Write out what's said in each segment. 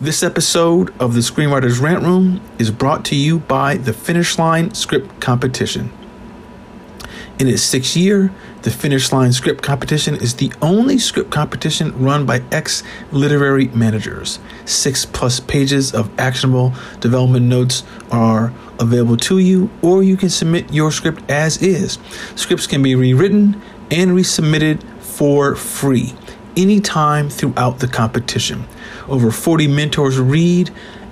This episode of the Screenwriters Rant Room is brought to you by the Finish Line Script Competition. In its sixth year, the Finish Line Script Competition is the only script competition run by ex literary managers. Six plus pages of actionable development notes are available to you, or you can submit your script as is. Scripts can be rewritten and resubmitted for free anytime throughout the competition. Over 40 mentors read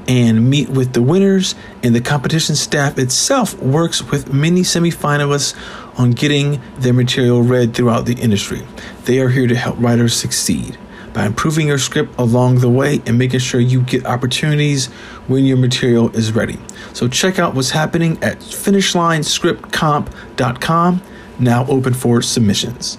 and meet with the winners, and the competition staff itself works with many semifinalists on getting their material read throughout the industry. They are here to help writers succeed by improving your script along the way and making sure you get opportunities when your material is ready. So check out what's happening at finishlinescriptcomp.com, now open for submissions.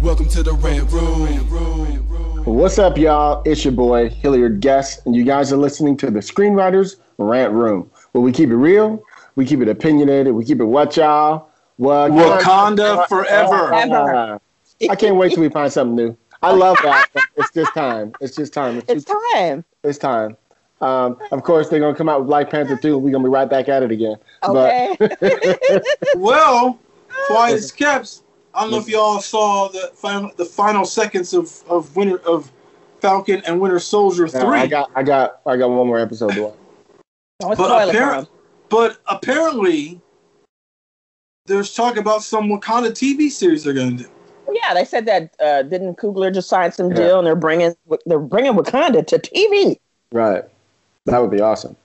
Welcome to the Rant Room. What's up, y'all? It's your boy, Hilliard Guest, and you guys are listening to the Screenwriters Rant Room, where we keep it real, we keep it opinionated, we keep it what, y'all? What? Wakanda forever. Uh, I can't wait till we find something new. I love that. it's just time. It's just time. It's time. It's time. Um, of course, they're gonna come out with Black Panther 2. We're gonna be right back at it again. Okay. Well, quiet as kept. I don't know if y'all saw the final the final seconds of of Winter of Falcon and Winter Soldier But three. I got, I got, I got one more episode to watch. Don't but, spoil it for appar- 'em. but apparently, there's talk about some Wakanda TV series they're gonna do. Yeah, they said that uh, didn't Coogler just sign some Yeah. deal and they're bringing they're bringing Wakanda to TV. Right. That would be awesome.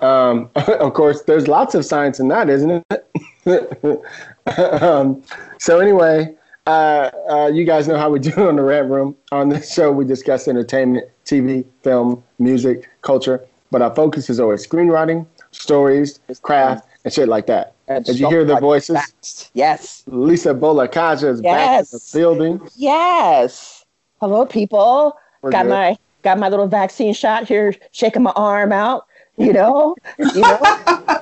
Um, of course, there's lots of science in that, isn't it? um, so anyway, uh, uh, you guys know how we do it on the Rant Room. On this show, we discuss entertainment, TV, film, music, culture, but our focus is always screenwriting, stories, craft, and shit like that. And Did you hear the like voices? that. Yes. Lisa Bolekaja is back in the building. Yes. Hello, people. We're got good. my got my little vaccine shot here, shaking my arm out. You know, you know.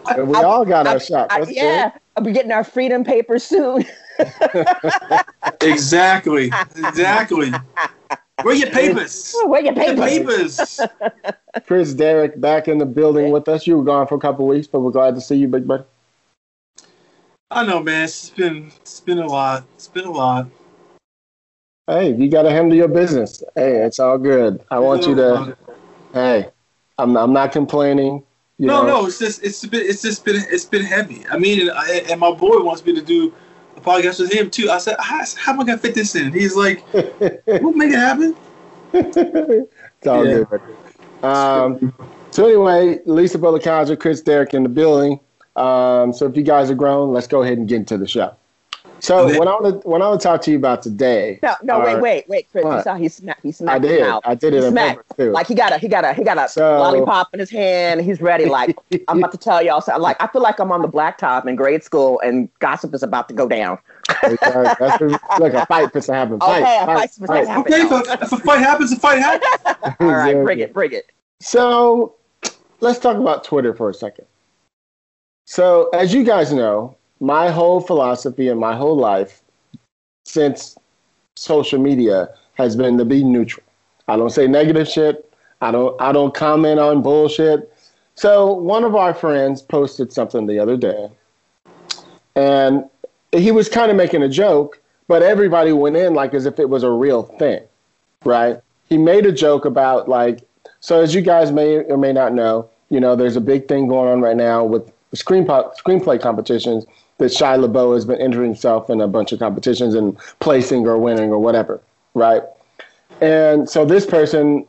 And we all got our I- shot. I- That's good. yeah, I'll be getting our freedom paper soon. Exactly. Exactly. Where your papers? Where your Where your papers? papers? Chris Derrick back in the building with us. You were gone for a couple weeks, but we're glad to see you, big buddy. I know, man. It's been it's been a lot. It's been a lot. Hey, you got to handle your business. Hey, it's all good. I want you to. Hey, I'm I'm not complaining. You No, know, no, it's just it's been it's just been it's been heavy. I mean, and, I, and my boy wants me to do a podcast with him too. I said, how, how am I gonna fit this in? He's like, we'll make it happen. it's all Yeah. good. Um, so anyway, Lisa Bolekaja, Chris Derrick in the building. Um, so if you guys are grown, let's go ahead and get into the show. So Okay. what I want to what I want to talk to you about today. No, no, wait, are- wait, wait, Chris. You saw he smacked. He I did. out. I did it He in smacked. purpose too. Like he got a he got a he got a So- lollipop in his hand. He's ready. Like I'm about to tell y'all. So like I feel like I'm on the blacktop in grade school and gossip is about to go down. That's what- look, a fight supposed to happen. Fight, Okay, a fight, fight's supposed to fight. happen. Okay, if a, if a fight happens, a fight happens. All right, Exactly. bring it, bring it. So let's talk about Twitter for a second. So, as you guys know, my whole philosophy and my whole life since social media has been to be neutral. I don't say negative shit. I don't I don't comment on bullshit. So one of our friends posted something the other day and he was kind of making a joke, but everybody went in like as if it was a real thing, right? He made a joke about like so as you guys may or may not know, you know, there's a big thing going on right now with screen screenplay competitions that Shia LaBeouf has been entering himself in a bunch of competitions and placing or winning or whatever, right? And so this person,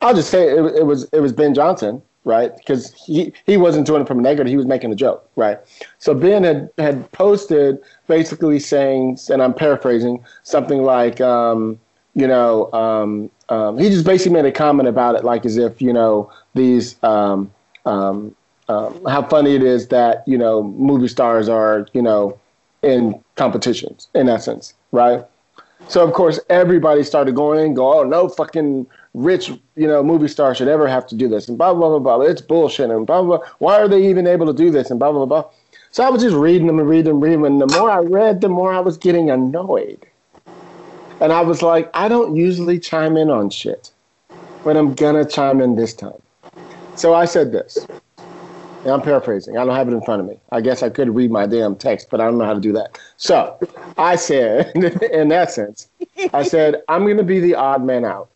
I'll just say it, it was it was Ben Johnson, right? Because he, he wasn't doing it from a negative, he was making a joke, right? So Ben had, had posted basically saying, and I'm paraphrasing, something like, um, you know, um, um, he just basically made a comment about it, like as if, you know, these, um, um, um, how funny it is that, you know, movie stars are, you know, in competitions, in essence, right? So, of course, everybody started going and go, oh, no fucking rich, you know, movie star should ever have to do this, and blah blah blah blah. It's bullshit, and blah blah. blah. Why are they even able to do this, and blah blah blah. So I was just reading them and reading them, reading them, and the more I read, the more I was getting annoyed. And I was like, I don't usually chime in on shit, but I'm gonna chime in this time. So I said this. I'm paraphrasing. I don't have it in front of me. I guess I could read my damn text, but I don't know how to do that. So I said, in essence, I said, I'm going to be the odd man out.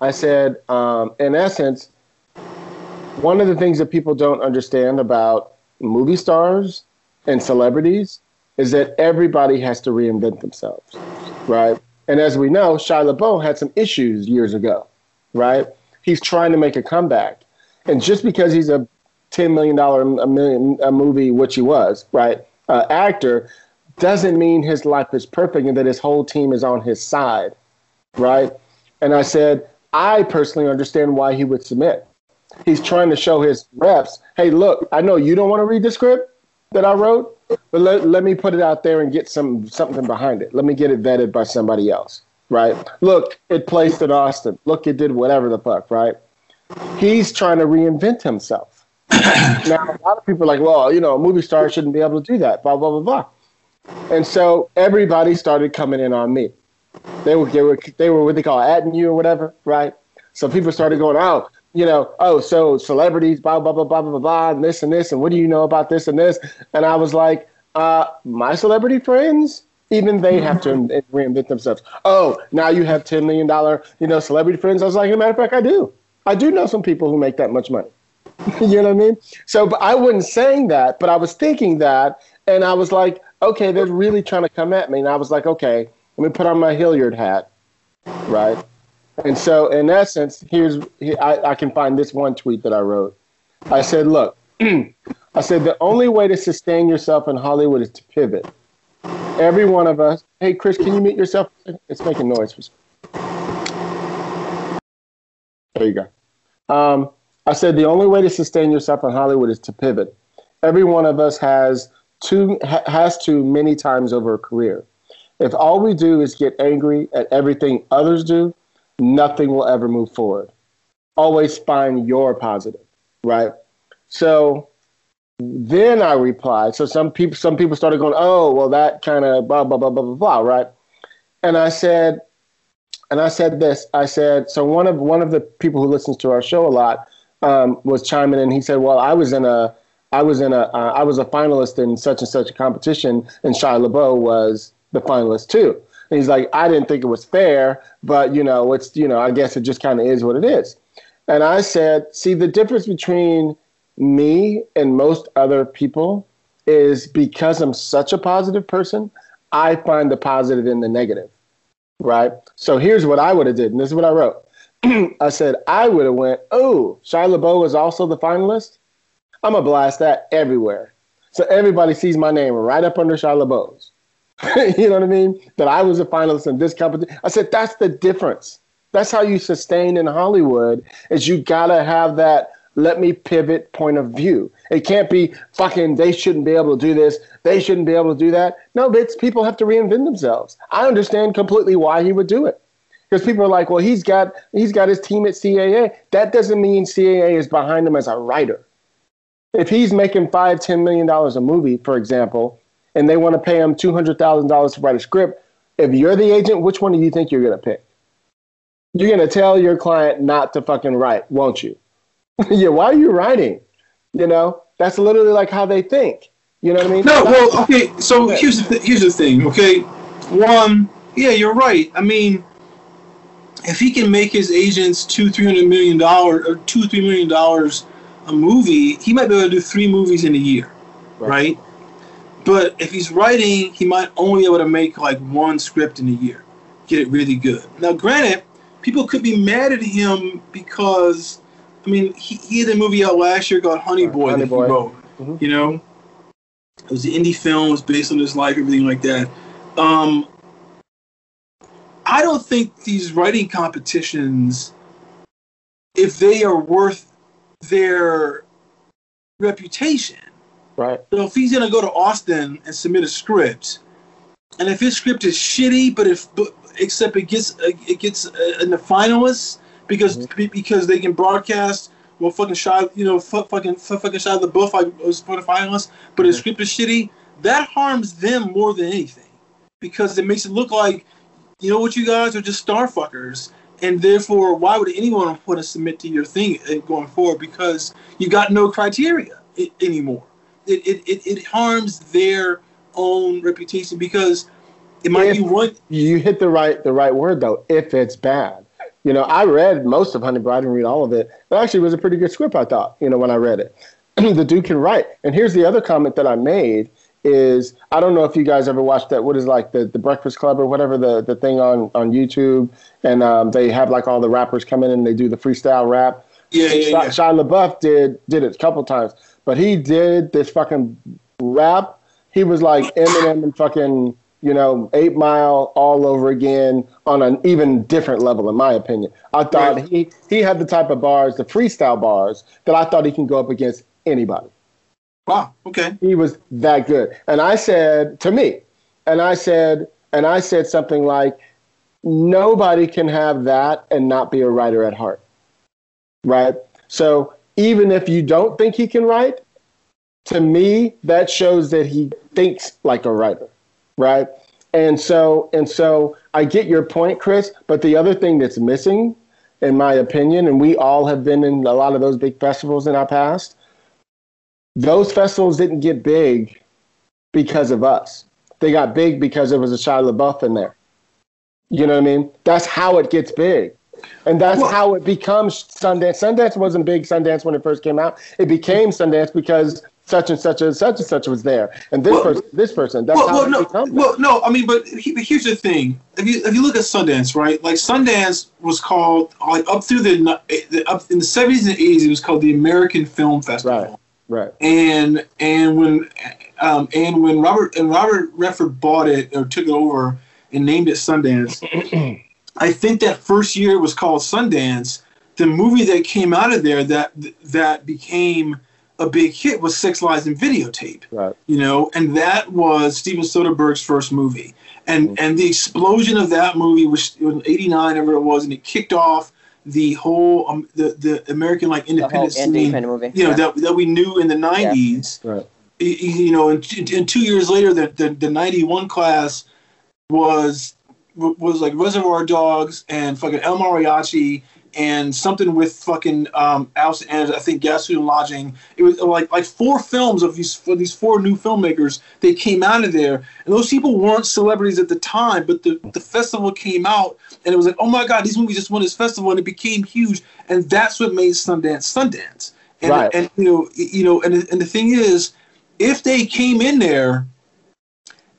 I said, um, in essence, one of the things that people don't understand about movie stars and celebrities is that everybody has to reinvent themselves, right? And as we know, Shia LaBeouf had some issues years ago, right? He's trying to make a comeback. And just because he's a $10 million a, million, a movie, which he was, right, uh, actor, doesn't mean his life is perfect and that his whole team is on his side, right? And I said, I personally understand why he would submit. He's trying to show his reps, hey, look, I know you don't want to read the script that I wrote, but let, let me put it out there and get some something behind it. Let me get it vetted by somebody else, right? Look, it placed in Austin. Look, it did whatever the fuck, right? He's trying to reinvent himself. Now, a lot of people are like, well, you know, a movie star shouldn't be able to do that, blah, blah, blah, blah. And so everybody started coming in on me. They were, they were, they were what they call adding you or whatever, right? So people started going, oh, you know, oh, so celebrities, blah, blah, blah, blah, blah, blah, and this and this, and what do you know about this and this? And I was like, uh, my celebrity friends, even they have to reinvent themselves. Oh, now you have $10 million, you know, celebrity friends. I was like, as a matter of fact, I do. I do know some people who make that much money. you know what I mean? So but I wasn't saying that, but I was thinking that, and I was like, okay, they're really trying to come at me. And I was like, okay, let me put on my Hilliard hat, right? And so, in essence, here's I, I can find this one tweet that I wrote. I said, look, I said the only way to sustain yourself in Hollywood is to pivot. Every one of us. Hey, Chris, can you mute yourself? It's making noise. There you go. Um, I said the only way to sustain yourself in Hollywood is to pivot. Every one of us has ha- has to many times over a career. If all we do is get angry at everything others do, nothing will ever move forward. Always find your positive, right? So then I replied. So some people some people started going, oh, well, that kind of blah blah blah blah blah blah, right? And I said, and I said this. I said, so one of one of the people who listens to our show a lot um, was chiming in. He said, "Well, I was in a, I was in a, uh, I was a finalist in such and such a competition, and Shia LaBeouf was the finalist too." And he's like, "I didn't think it was fair, but you know, it's you know, I guess it just kind of is what it is." And I said, "See, the difference between me and most other people is because I'm such a positive person, I find the positive in the negative." Right. So here's what I would have did, and this is what I wrote. I said I would have went, oh, Shia LaBeouf is also the finalist. I'm gonna blast that everywhere, so everybody sees my name right up under Shia LaBeouf's. you know what I mean? That I was a finalist in this competition. I said that's the difference. That's how you sustain in Hollywood. Is you gotta have that let me pivot point of view. It can't be fucking they shouldn't be able to do this, they shouldn't be able to do that. No, it's people have to reinvent themselves. I understand completely why he would do it because people are like, well, he's got he's got his team at CAA. That doesn't mean CAA is behind him as a writer. If he's making five, ten million dollars a movie, for example, and they want to pay him two hundred thousand dollars to write a script, if you're the agent, which one do you think you're gonna pick? You're gonna tell your client not to fucking write, won't you? yeah, why are you writing? You know, that's literally like how they think. You know what I mean? No, well, okay. So here's the th- here's the thing. Okay, one, yeah, you're right. I mean, if he can make his agents two, three hundred million dollars or two, three million dollars a movie, he might be able to do three movies in a year, right. right? But if he's writing, he might only be able to make like one script in a year. get it really good. Now, granted, people could be mad at him because, I mean, he, he had a movie out last year called Honey Boy Honey that Boy. he wrote. Mhm. You know, it was an indie film, it was based on his life, everything like that. Um, I don't think these writing competitions, if they are worth their reputation, Right. so if he's gonna go to Austin and submit a script, and if his script is shitty, but if but, except it gets uh, it gets uh, in the finalists because be- because they can broadcast well fucking shot you know f- fucking f- fucking shot the buff like was for the finalists, but his script is shitty. That harms them more than anything because it makes it look like you know what you guys are just star fuckers. And therefore, why would anyone want to submit to your thing uh, going forward? Because you got no criteria i- anymore it, it, it, it harms their own reputation because it might be If- one You hit the right the right word though. If it's bad, you know, I read most of Honey. I didn't read all of it. It actually was a pretty good script. I thought. You know, when I read it, the dude can write. And here's the other comment that I made is I don't know if you guys ever watched that. What is like the, the Breakfast Club or whatever the, the thing on on YouTube, and um, they have like all the rappers come in and they do the freestyle rap. yeah yeah yeah Shia LaBeouf did did it a couple times, but he did this fucking rap. He was like Eminem and fucking you know Eight Mile all over again on an even different level, in my opinion. I thought Right. he he had the type of bars, the freestyle bars, that I thought he can go up against anybody. Wow okay He was that good, and I said to me, and I said, and I said something like, nobody can have that and not be a writer at heart right? So even if you don't think he can write, to me that shows that he thinks like a writer, right? And so and so I get your point, Chris. But the other thing that's missing, in my opinion, and we all have been in a lot of those big festivals in our past, those festivals didn't get big because of us. They got big because there was a Shia LaBeouf in there. You know what I mean? That's how it gets big. And that's Well- how it becomes Sundance. Sundance wasn't big Sundance when it first came out. It became Sundance because such and such and such and such was there. And this Well- person, this person. That's well, how well it no becomes. well no I mean but he, here's the thing if you if you look at Sundance right like Sundance was called like up through the, the up in the 70s and 80s it was called the American Film Festival Right. Right. and and when um, and when Robert and Robert Redford bought it or took it over and named it Sundance, I think that first year it was called Sundance. The movie that came out of there that that became a big hit was Sex Lies and Videotape. Right. You know, and that was Steven Soderbergh's first movie, and Mm-hmm. and the explosion of that movie was in '89, ever it was, and it kicked off the whole um, the the American like The independent scene independent movie. you know yeah. that, that we knew in the 90s Right. Y- y- you know and, and two years later the, the, the 91 class was was like reservoir dogs and fucking el mariachi and something with fucking um Alice and I think gas food and lodging. It was like like four films of these for these four new filmmakers they came out of there. And those people weren't celebrities at the time but the, the festival came out and it was like oh my god these movies just won this festival and it became huge. And that's what made Sundance Sundance. And, Right. and you know you know and, and the thing is if they came in there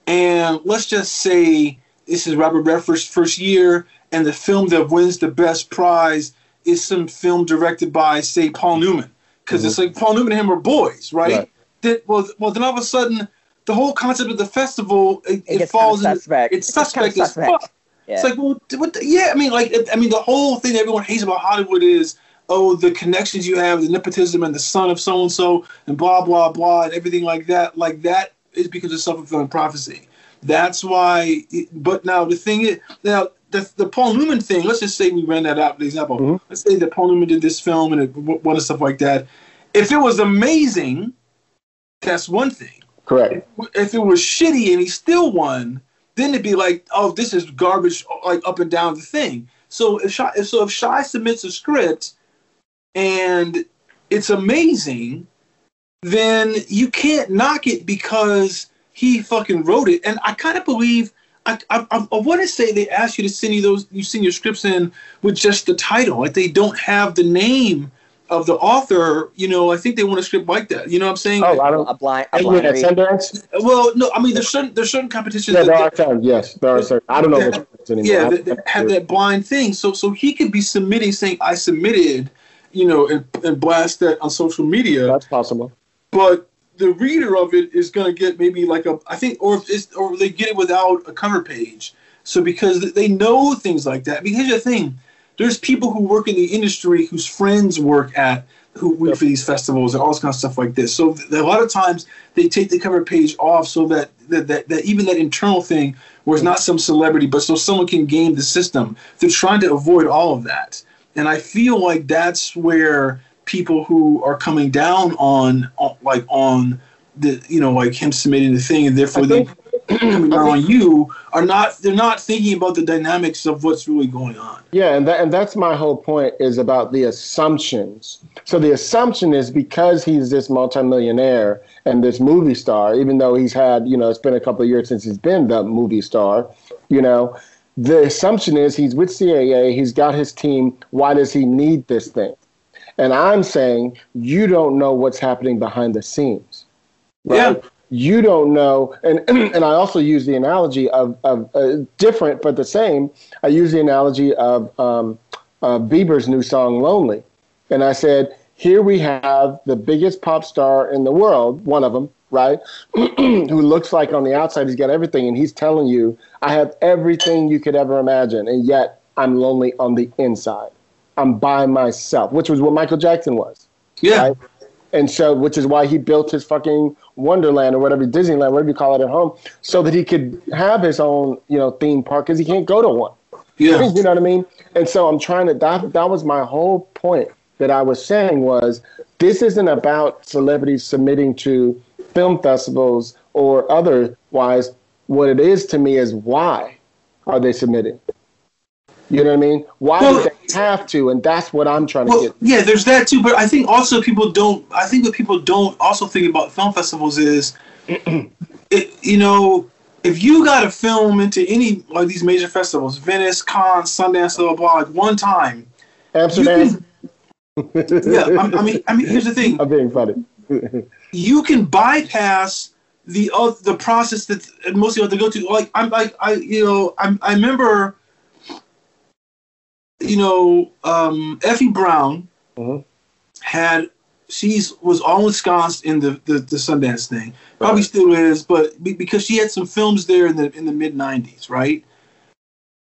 and let's just say this is Robert Redford's first year, and the film that wins the best prize is some film directed by, say, Paul Newman, because it's mm-hmm. like Paul Newman and him are boys, right? Right. That well, well, then all of a sudden, the whole concept of the festival it, It it, falls kinda in suspect. it's It kinda suspect as fuck. Yeah. It's like, well, what the, yeah, I mean, like, I mean, the whole thing that everyone hates about Hollywood is, oh, the connections you have, the nepotism, and the son of so and so, and blah blah blah, and everything like that. Like that is because of self fulfilling prophecy. That's why. But now the thing is, now the, the Paul Newman thing. Let's just say we ran that out. For example, Mhm. let's say that Paul Newman did this film and it won and stuff like that. If it was amazing, that's one thing Correct. if it was shitty and he still won, then it'd be like, oh, this is garbage, like up and down the thing. So if Shy, if so if Shy submits a script and it's amazing, then you can't knock it because he fucking wrote it. And I kind of believe. I, I, I- I want to say they ask you to send you those you send your scripts in with just the title like they don't have the name of the author, you know, I think they want a script like that. You know what I'm saying? Oh, I don't. A blind, a blind at. Sundance? well, no, I mean, there's certain there's certain competitions. Yeah, that- there are times Yes, there are certain. I don't know which anymore. yeah, I that, that have that blind thing. So so he could be submitting saying I submitted, you know, and, and blast that on social media. That's possible. but the reader of it is going to get maybe like a I think or if it's, or they get it without a cover page. So because they know things like that. Because here's the thing, there's people who work in the industry whose friends work at who work for these festivals and all this kind of stuff like this. So a lot of times they take the cover page off so that that, that, that even that internal thing where it's not some celebrity, but so someone can game the system. They're trying to avoid all of that. And I feel like that's where people who are coming down on, on like on the you know like him submitting the thing and therefore they coming down on you are not they're not thinking about the dynamics of what's really going on. Yeah, and that, and that's my whole point is about the assumptions. So the assumption is because he's this multimillionaire and this movie star, even though he's had, you know, it's been a couple of years since he's been the movie star, you know, the assumption is he's with CAA, he's got his team. Why does he need this thing? And I'm saying you don't know what's happening behind the scenes. Right? Yeah. You don't know, and and I also use the analogy of of uh, different but the same. I use the analogy of um, uh, Bieber's new song "Lonely," and I said, here we have the biggest pop star in the world, one of them, right? Who looks like on the outside he's got everything, and he's telling you, I have everything you could ever imagine, and yet I'm lonely on the inside. I'm by myself, which was what Michael Jackson was. Yeah. Right? And so, which is why he built his fucking Wonderland or whatever, Disneyland, whatever you call it at home, so that he could have his own, you know, theme park because he can't go to one. Yeah. You know what I mean? And so I'm trying to, that, that was my whole point that I was saying was this isn't about celebrities submitting to film festivals or otherwise. What it is to me is why are they submitting? You know what I mean? Why Well- do they have to? And that's what I'm trying to get. yeah, there's that too, but I think also people don't. I think what people don't also think about film festivals is, it, you know, if you got a film into any of these major festivals, Venice, Cannes, Sundance, blah blah blah, like one time, Amsterdam. yeah. I, I mean, I mean, here's the thing: I'm being funny. you can bypass the uh, the process that most people have to go to. Like I'm like I you know I'm, I remember you know um, Effie Brown Mhm. had she's was all ensconced in the, the the Sundance thing. Probably still is, but be, because she had some films there in the in the mid '90s, right?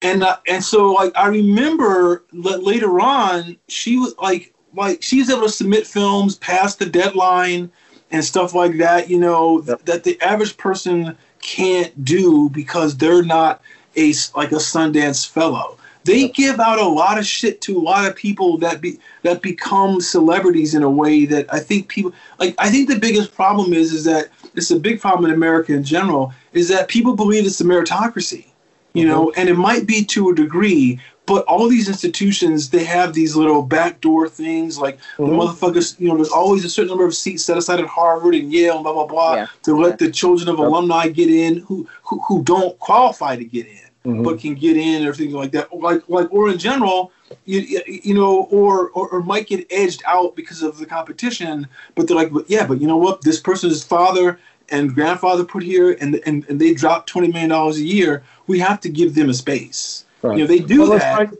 And uh, and so like I remember la- later on she was like like she was able to submit films past the deadline and stuff like that. You know th- that the average person can't do because they're not a like a Sundance fellow. They give out a lot of shit to a lot of people that be that become celebrities in a way that I think people like. I think the biggest problem is is that it's a big problem in America in general is that people believe it's a meritocracy, you know, and it might be to a degree, but all these institutions they have these little backdoor things like the Mhm. motherfuckers. You know, there's always a certain number of seats set aside at Harvard and Yale and blah blah blah Yeah. to let the children of Yep. alumni get in who, who who don't qualify to get in Mhm. but can get in or things like that. Like like or in general, you you know, or, or or might get edged out because of the competition. But they're like, but yeah, but you know what? This person's father and grandfather put here, and and, and they dropped twenty million dollars a year. We have to give them a space. Right. You know, they do Well, it's that.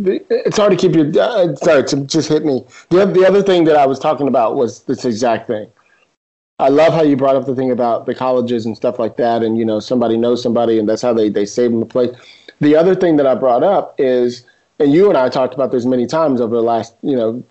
it's hard to keep you. Uh, sorry, to just hit me. The, the other thing that I was talking about was this exact thing. I love how you brought up the thing about the colleges and stuff like that, and you know somebody knows somebody, and that's how they they save them a place. The other thing that I brought up is, and you and I talked about this many times over the last you know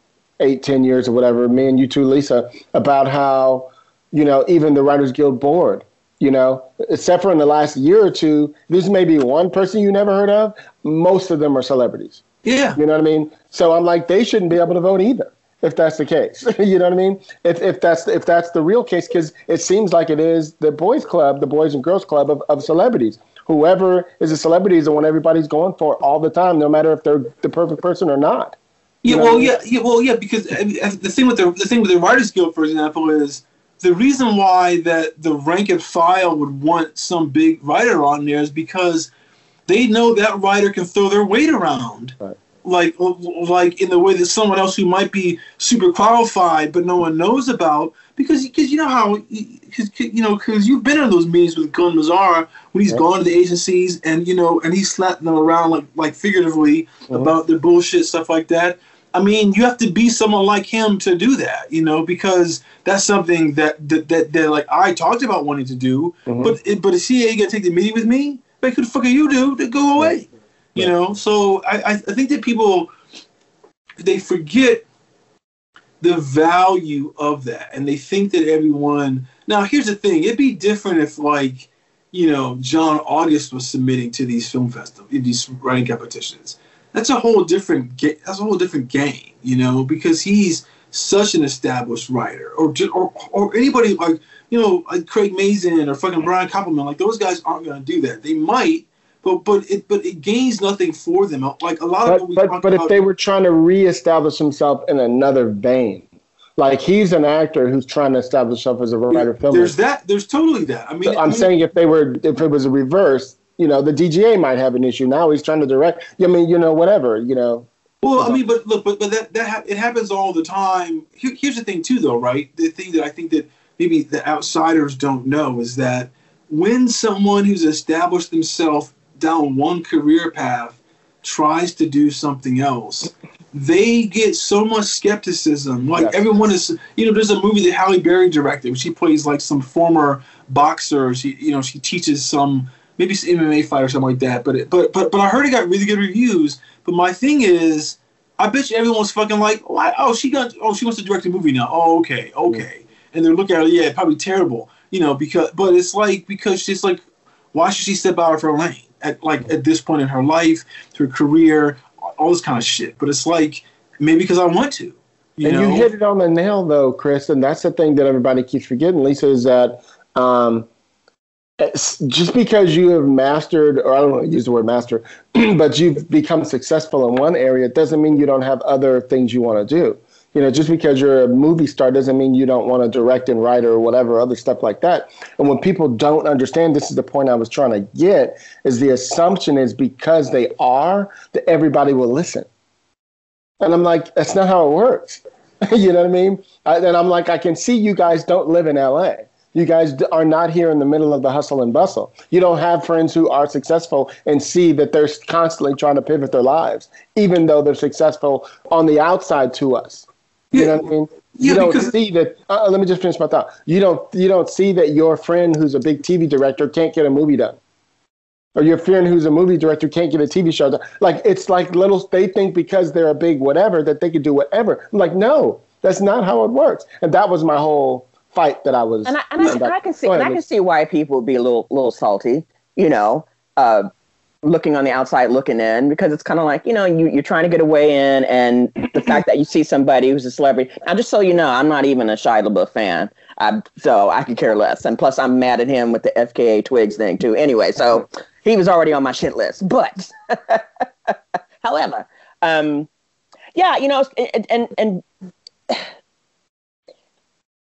eight ten years or whatever. Me and you too, Lisa, about how you know even the Writers Guild board you know, except for in the last year or two, there's maybe one person you never heard of. Most of them are celebrities. yeah, You know what I mean? So I'm like, they shouldn't be able to vote either, if that's the case. you know what I mean? If, if that's if that's the real case, because it seems like it is the boys' club, the boys and girls club of, of celebrities. Whoever is a celebrity is the one everybody's going for all the time, no matter if they're the perfect person or not. Yeah, You know well, I mean? yeah, yeah, well, yeah, because uh, uh, the thing with the the thing with the Writers Guild, for example, is the reason why that the rank and file would want some big writer on there is because they know that writer can throw their weight around. Right. Like like in the way that someone else who might be super qualified but no one knows about because because you know how cause, you know because you've been in those meetings with Glen Mazzara when he's gone to the agencies and you know and he's slapping them around like like figuratively mm-hmm. about the bullshit stuff like that. I mean, you have to be someone like him to do that, you know, because that's something that that that, that like I talked about wanting to do. Mm-hmm. But it, but is CA gonna take the meeting with me? Like, who the fuck are you do to go away? You know, so I, I think that people they forget the value of that and they think that everyone now here's the thing it'd be different if like you know john august was submitting to these film festivals these writing competitions. That's a whole different that's a whole different game you know because he's such an established writer or or, or anybody like you know like craig mazin or fucking brian koppelman like those guys aren't going to do that. They might but but it but it gains nothing for them. Like a lot but, of but but if they were trying to reestablish himself in another vein, like he's an actor who's trying to establish himself as a writer filmmaker. There's that. There's totally that. I mean, so I'm I mean, saying if they were if it was a reverse, you know, the DGA might have an issue. Now he's trying to direct. I mean, you know, whatever, you know. Well, I mean, but look, but but that that ha- it happens all the time. Here, here's the thing, too, though, right? The thing that I think that maybe the outsiders don't know is that when someone who's established themselves down one career path tries to do something else, they get so much skepticism. Like yes. everyone is, you know, there's a movie that Halle Berry directed. She plays like some former boxer. She, you know, she teaches some maybe some MMA fight or something like that. But it, but but but I heard it got really good reviews. But my thing is, I bet you everyone's fucking like, why? Oh, she got. Oh, she wants to direct a movie now. Oh, okay, okay. And they're looking at her. Yeah, probably terrible. You know, because but it's like because she's like, why should she step out of her lane? At like at this point in her life, her career, all this kind of shit. But it's like maybe because I want to. You and know? you hit it on the nail, though, Chris. And that's the thing that everybody keeps forgetting, Lisa, is that um, just because you have mastered, or I don't want to use the word master, but you've become successful in one area, doesn't mean you don't have other things you want to do you know, just because you're a movie star doesn't mean you don't want to direct and write or whatever other stuff like that. And when people don't understand, this is the point I was trying to get, is the assumption is because they are that everybody will listen. And I'm like, that's not how it works. you know what I mean? I, and I'm like, I can see you guys don't live in LA. You guys are not here in the middle of the hustle and bustle. You don't have friends who are successful and see that they're constantly trying to pivot their lives, even though they're successful on the outside to us. You know what I mean? You don't because, see that. Uh, uh, let me just finish my thought. You don't. You don't see that your friend who's a big TV director can't get a movie done, or your friend who's a movie director can't get a TV show done. Like it's like little. They think because they're a big whatever that they can do whatever. I'm like, no, that's not how it works. And that was my whole fight that I was. And I, and I, and I can see. And I can see why people would be a little, little salty. You know, uh, looking on the outside looking in because it's kind of like you know you, you're trying to get away in and the fact that you see somebody who's a celebrity now just so you know i'm not even a Shia LaBeouf fan. I, so i could care less and plus i'm mad at him with the fka twigs thing too. Anyway so he was already on my shit list but however um, yeah you know and and, and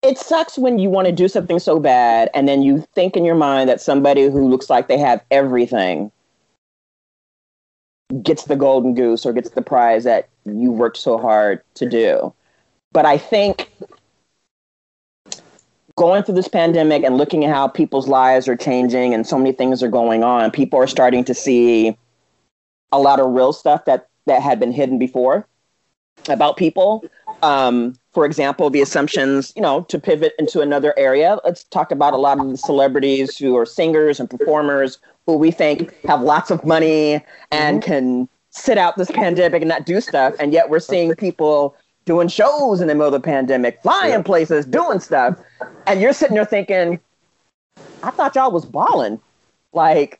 it sucks when you want to do something so bad and then you think in your mind that somebody who looks like they have everything gets the golden goose or gets the prize that you worked so hard to do. But I think going through this pandemic and looking at how people's lives are changing and so many things are going on, people are starting to see a lot of real stuff that that had been hidden before about people. Um, for example, the assumptions, you know, to pivot into another area. Let's talk about a lot of the celebrities who are singers and performers who we think have lots of money and mm-hmm. can sit out this pandemic and not do stuff. And yet we're seeing people doing shows in the middle of the pandemic, flying yeah. places, doing stuff. And you're sitting there thinking, I thought y'all was balling. Like,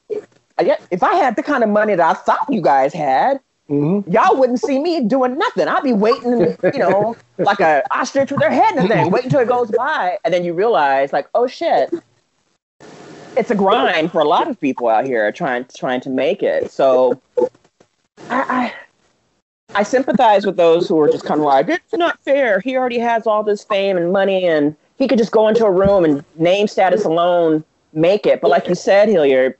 if I had the kind of money that I thought you guys had, mm-hmm. y'all wouldn't see me doing nothing. I'd be waiting, you know, like a ostrich with their head in the thing, waiting until it goes by. And then you realize, like, oh shit, it's a grind for a lot of people out here trying trying to make it. So I, I, I sympathize with those who are just kind of like, it's not fair. He already has all this fame and money, and he could just go into a room and name status alone make it. But like you said, Hilliard,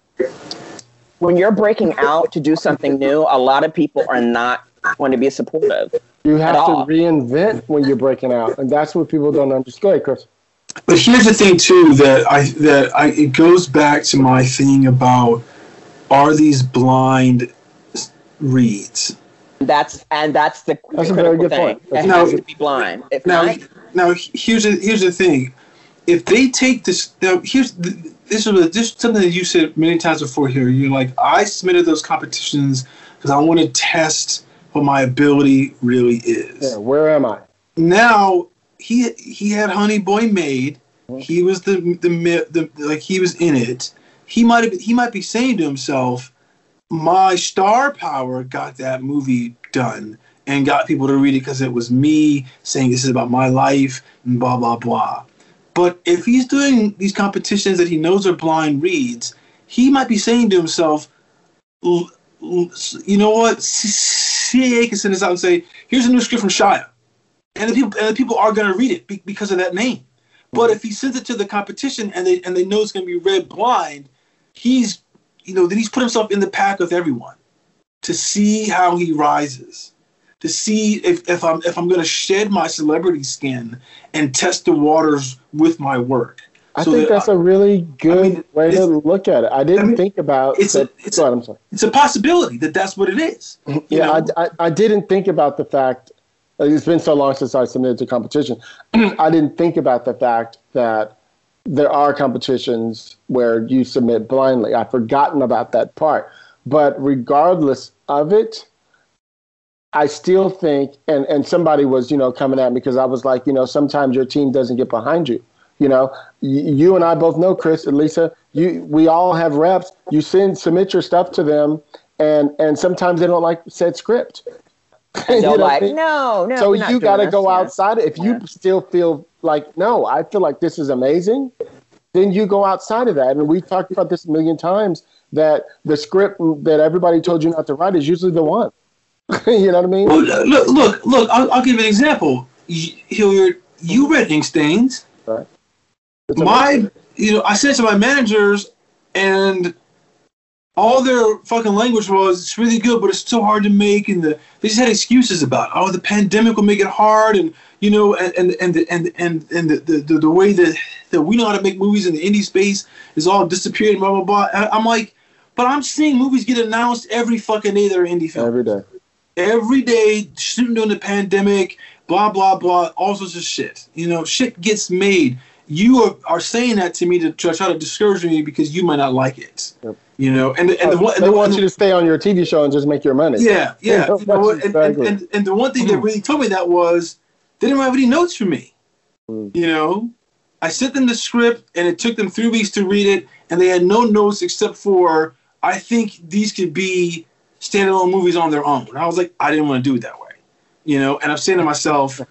when you're breaking out to do something new, a lot of people are not going to be supportive. You have to reinvent when you're breaking out, and that's what people don't understand. Go ahead, Chris. But here's the thing too that I that I it goes back to my thing about are these blind reads? That's and that's the That's a very good thing. point. It That's a has to be blind. If Now, not, now here's the, here's the thing. If they take this, now here's the, this is this is something that you said many times before here. You're like, I submitted those competitions because I want to test what my ability really is. Yeah, where am I? Now he he had Honey Boy made. He was the the, the like he was in it. He might have he might be saying to himself, my star power got that movie done and got people to read it because it was me saying this is about my life and blah blah blah. But if he's doing these competitions that he knows are blind reads, he might be saying to himself, "L- l- you know what? C- send this out and say, here's a new script from Shia. And the people, and the people are going to read it be- because of that name. But if he sends it to the competition and they and they know it's going to be read blind, he's you know then he's put himself in the pack with everyone to see how he rises, to see if, if I'm if I'm going to shed my celebrity skin and test the waters with my work. I So think that- that's a really good mean, way to look at it. I didn't I mean, think about it's a- that. it's Go ahead, I'm sorry. It's a possibility that that's what it is. Yeah. I, I, I didn't think about the fact. It's been so long since I submitted to competition. I didn't think about the fact that there are competitions where you submit blindly. I've forgotten about that part. But regardless of it, I still think, and, and somebody was, you know, coming at me because I was like, you know, sometimes your team doesn't get behind you. You know, Y- you and I both know, Chris and Lisa, you, we all have reps. You send, submit your stuff to them, and, and sometimes they don't like said script. You they're know I like, mean? no, no. so you got to go Yeah. outside. If you still feel like, no, I feel like this is amazing, then you go outside of that. And we've talked about this a million times that the script that everybody told you not to write is usually the one. you know what I mean? Well, look, look, look. I'll, I'll give you an example. You, Hilliard, you read Ink Stains. It's My, you know, I said to my managers, and all their fucking language was, "It's really good, but it's so hard to make." And the they just had excuses about. "Oh, the pandemic will make it hard," and you know, and and and the, and and and the, the, the, way that that we know how to make movies in the indie space is all disappearing. Blah blah blah. I- I'm like, but I'm seeing movies get announced every fucking day that are indie films every day. every day shooting during the pandemic, blah blah blah, all sorts of shit. You know, shit gets made. You are, are saying that to me to try, try to discourage me because you might not like it. Yep. You know, and and the one and they the, want you to stay on your TV show and just make your money. yeah, yeah. You know, and, and, exactly. and, and the one thing that really told me that was they didn't have any notes for me. Mm. You know, I sent them the script and it took them three weeks to read it, and they had no notes except for I think these could be standalone movies on their own. And I was like, I didn't want to do it that way. You know, and I'm saying to myself,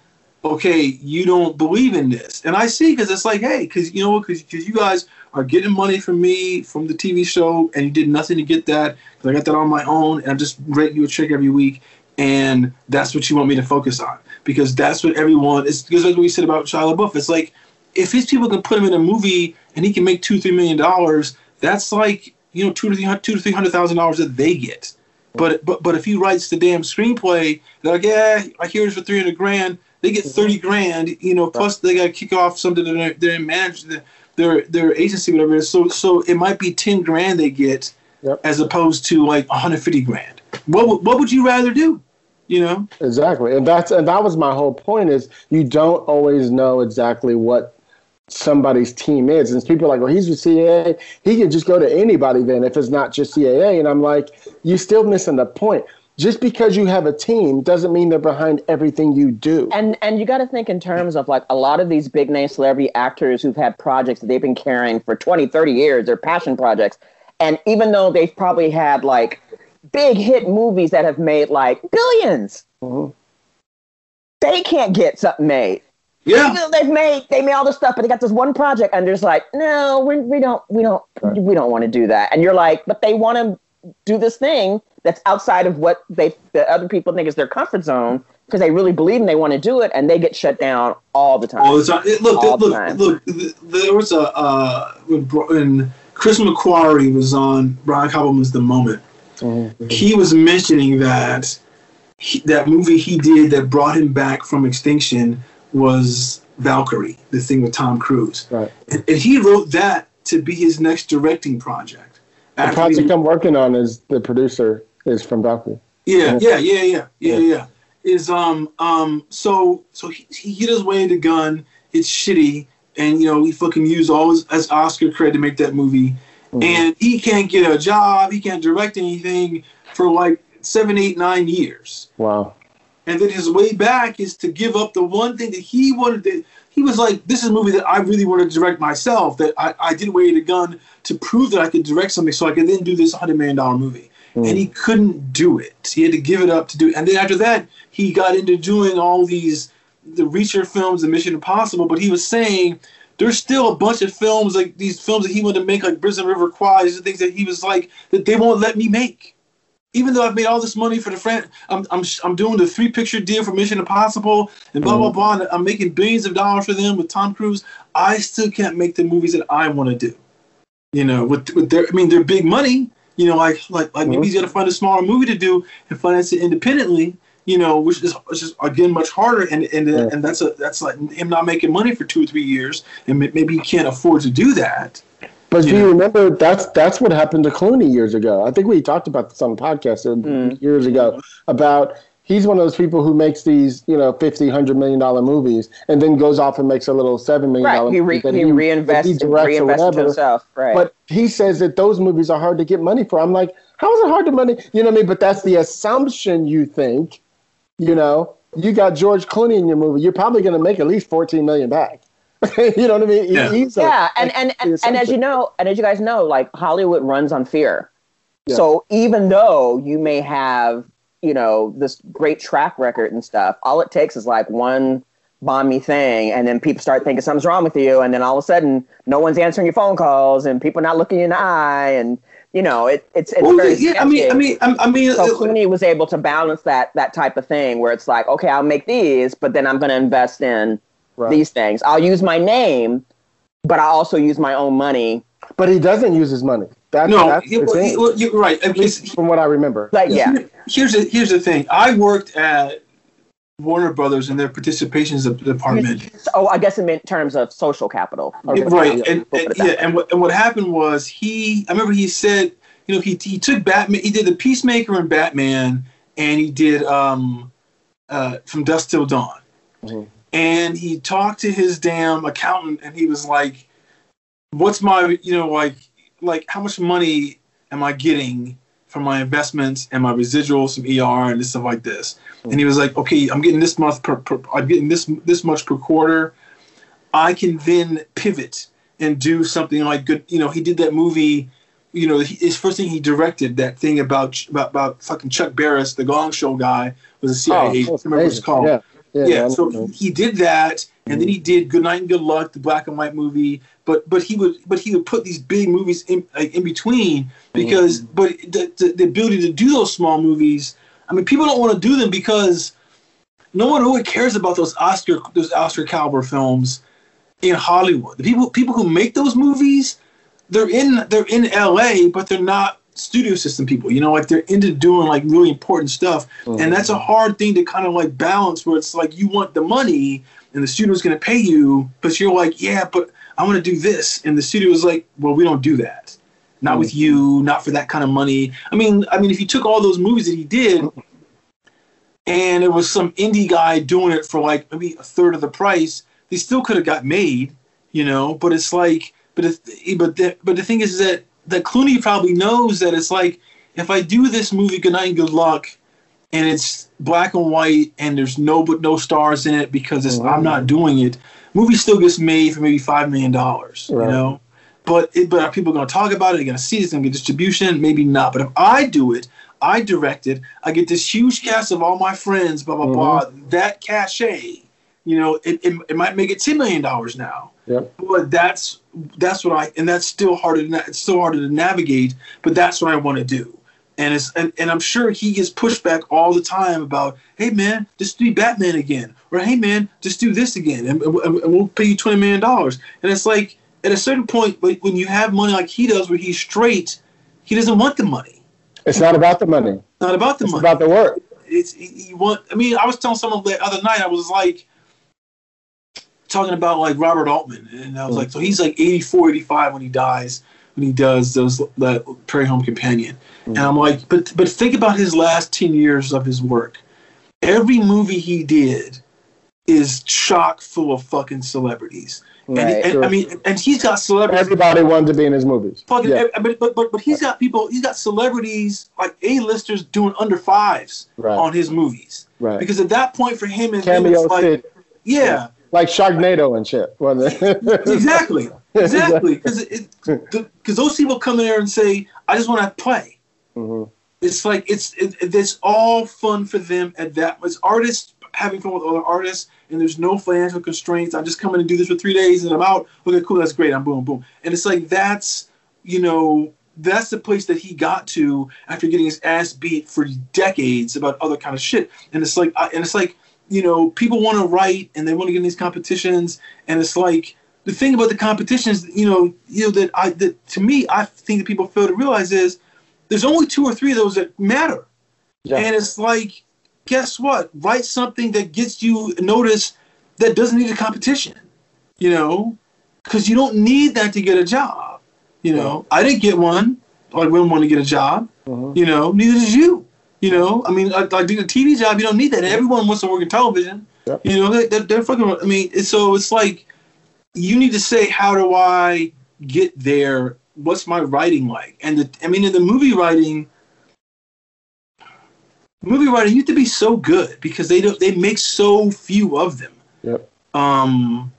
okay, you don't believe in this. And I see because it's like, hey, because you know what, because you guys are getting money from me from the TV show, and you did nothing to get that. 'cause I got that on my own, and I'm just writing you a check every week, and that's what you want me to focus on because that's what everyone is. Because like we said about Shia LaBeouf, it's like if his people can put him in a movie and he can make two, three million dollars, that's like you know two to three hundred, two to three hundred thousand dollars that they get. But but but if he writes the damn screenplay, they're like, yeah, I hear it's for three hundred grand. They get mm-hmm. thirty grand, you know. Plus they got to kick off something that they're, they're manage the, their their agency, whatever. it is. So so it might be ten grand they get, Yep. as opposed to like one hundred fifty grand. What would- what would you rather do? You know. Exactly, and that's and that was my whole point. Is you don't always know exactly what somebody's team is, and people are like, "Well, he's with CAA. He can just go to anybody then if it's not just CAA." And I'm like, you're still missing the point. Just because you have a team doesn't mean they're behind everything you do." And and you got to think in terms of like a lot of these big name celebrity actors who've had projects that they've been carrying for 20, 30 years, they're passion projects. And even though they've probably had like big hit movies that have made like 1000000000s Mhm. they can't get something made. Yeah. Even though they've made they made all this stuff, but they got this one project, and they're just like, no, we, we don't we don't we don't want to do that. And you're like, but they want to do this thing that's outside of what they the other people think is their comfort zone because they really believe and they want to do it, and they get shut down all the time. All the time. It- Look, All the look, look. There was a uh, when, when Chris McQuarrie was on Brian Koppelman's The Moment. Mhm. He was mentioning that he, that movie he did that brought him back from extinction was Valkyrie, the thing with Tom Cruise. Right. And, and he wrote that to be his next directing project. The project he- I'm working on is the producer is from Valkyrie. yeah, yeah, yeah, yeah, yeah, Yeah. Is um um so so he he his way the gun. It's shitty, and you know he fucking used all his as Oscar credit to make that movie, Mhm. and he can't get a job. He can't direct anything for like seven, eight, nine years. Wow. And then his way back is to give up the one thing that he wanted to. He was like, "This is a movie that I really want to direct myself. That I, I did Way the Gun to prove that I could direct something, so I could then do this hundred million dollar movie." Mm. And he couldn't do it. He had to give it up to do. it. And then after that, he got into doing all these the Reacher films the Mission Impossible. But he was saying there's still a bunch of films like these films that he wanted to make, like Prison River Quad. These are things that he was like that they won't let me make even though I've made all this money for the friend, I'm, I'm, I'm doing the three picture deal for Mission Impossible and blah, blah, blah. And I'm making billions of dollars for them with Tom Cruise. I still can't make the movies that I want to do. You know, with, with their, I mean, they're big money, you know, like, like, like maybe he's got to find a smaller movie to do and finance it independently, you know, which is, which is again, much harder. And, and, Yeah. and that's a, that's like him not making money for two or three years. And maybe he can't afford to do that. But do you remember that's that's what happened to Clooney years ago? I think we talked about this on the podcast uh, Mm. years ago about he's one of those people who makes these you know 50 100 million dollar movies and then goes off and makes a little seven million dollar Right. He, re- movie that he, that reinvests he directs or reinvests whatever. himself. Right. But he says that those movies are hard to get money for. I'm like, how is it hard to money? You know what I mean? But that's the assumption you think. You know, you got George Clooney in your movie. You're probably going to make at least 14 million back. you know what I mean? He- Yeah. he's a- yeah, and and, and, and as you know, and as you guys know, like Hollywood runs on fear. Yeah. So even though you may have, you know, this great track record and stuff, all it takes is like one bomby thing, and then people start thinking something's wrong with you, and then all of a sudden, no one's answering your phone calls, and people not looking you in the eye, and you know, it, it's it's Well, very yeah, I mean, I mean, I, mean, So uh, Clooney was able to balance that that type of thing where it's like, okay, I'll make these, but then I'm going to invest in Right. these things. I'll use my name, but I also use my own money. But he doesn't use his money. That's, no, that's he- well, he- well, you're right. At least from what I remember. Like, yeah, Here's the here's the thing. I worked at Warner Brothers in their participations department. oh, I guess in terms of social capital. Right Yeah, and, and put it that yeah and what, and what happened was he i remember he said you know he, he took batman he did the peacemaker and batman and he did um uh from dusk till dawn Mhm. and he talked to his damn accountant and he was like what's my you know like like how much money am i getting from my investments and my residuals from er and this stuff like this and he was like okay i'm getting this month per, per i'm getting this this much per quarter I can then pivot and do something like good. You know, he did that movie. You know, he- his first thing he directed that thing about about, about fucking Chuck Barris, the Gong Show guy, was a CIA agent. I remember what it's called. Yeah. Yeah. Yeah, so he did that, and then he mm-hmm. did Good Night and Good Luck, the black and white movie. But but he would but he would put these big movies in like, in between because mm-hmm. but the, the the ability to do those small movies. I mean, people don't want to do them because no one really cares about those Oscar those Oscar caliber films in Hollywood. The people people who make those movies, they're in they're in LA, but they're not studio system people. You know, like they're into doing like really important stuff, and mm-hmm. that's a hard thing to kind of like balance. Where it's like you want the money, and the studio studio's going to pay you, but you're like, yeah, but I want to do this, and the studio studio's like, well, we don't do that. Not with mm-hmm. you, not for that kind of money. I mean, I mean, if you took all those movies that he did, and it was some indie guy doing it for like maybe a third of the price, they still could have got made, you know. But it's like, but if, but the, but the thing is that that Clooney probably knows that it's like if I do this movie Good Night and Good Luck, and it's black and white and there's no but no stars in it because it's, I'm not mm-hmm. doing it, movie still gets made for maybe five million dollars, Right. you know. But it, but are people going to talk about it? Are going to see it? It's going to get distribution? Maybe not. But if I do it, I direct it. I get this huge cast of all my friends. Blah blah mm-hmm. blah. That cachet, you know, it, it, it might make it ten million dollars now. Yep. But that's that's what I and that's still harder. To, na- it's still harder to navigate. But that's what I want to do. And it's and, and I'm sure he gets pushback all the time about, hey man, just do Batman again, or hey man, just do this again, and, and, and we'll pay you twenty million dollars. And it's like at a certain point, when you have money like he does, where he's straight, he doesn't want the money. It's not about the money. Not about the It's money. about the work. it's you want. I mean, I was telling someone the other night. I was like talking about like Robert Altman, and I was mm. like, so he's like 84, 85 when he dies when he does those that Prairie Home Companion, and mm. I'm like, but but think about his last ten years of his work. Every movie he did is chock full of fucking celebrities. And, Right. and I mean, and he's got celebrities. Everybody wanted to be in his movies. Fucking, Yeah. but, but but but he's got people. He's got celebrities like A-listers doing under fives Right. on his movies. Right. Because at that point for him and Cameo it's like, Sid. yeah, Like Sharknado and shit. exactly, exactly. Because because those people come in there and say, "I just want to play." Mhm. It's like it's it, it's all fun for them at that. It's artists having fun with other artists, and there's no financial constraints. I'm just coming to do this for three days, and I'm out. Okay, cool, that's great. I'm boom, boom, and it's like that's you know that's the place that he got to after getting his ass beat for decades about other kind of shit. And it's like and it's like you know people want to write and they want to get in these competitions, and it's like the thing about the competitions, you know, you know that I that to me I think that people fail to realize is there's only two or three of those that matter. Yeah. And it's like, guess what? Write something that gets you noticed that doesn't need a competition, you know, because you don't need that to get a job. You know, I didn't get one. I wouldn't want to get a job. Mhm. You know, neither did you. You know, I mean, like, like doing a TV job, you don't need that. Everyone wants to work in television. Yep. You know, they, they're fucking. I mean, so it's like you need to say, how do I get there? What's my writing like? And the, I mean, in the movie writing, movie writing used to be so good because they don't they make so few of them. Yep. Um,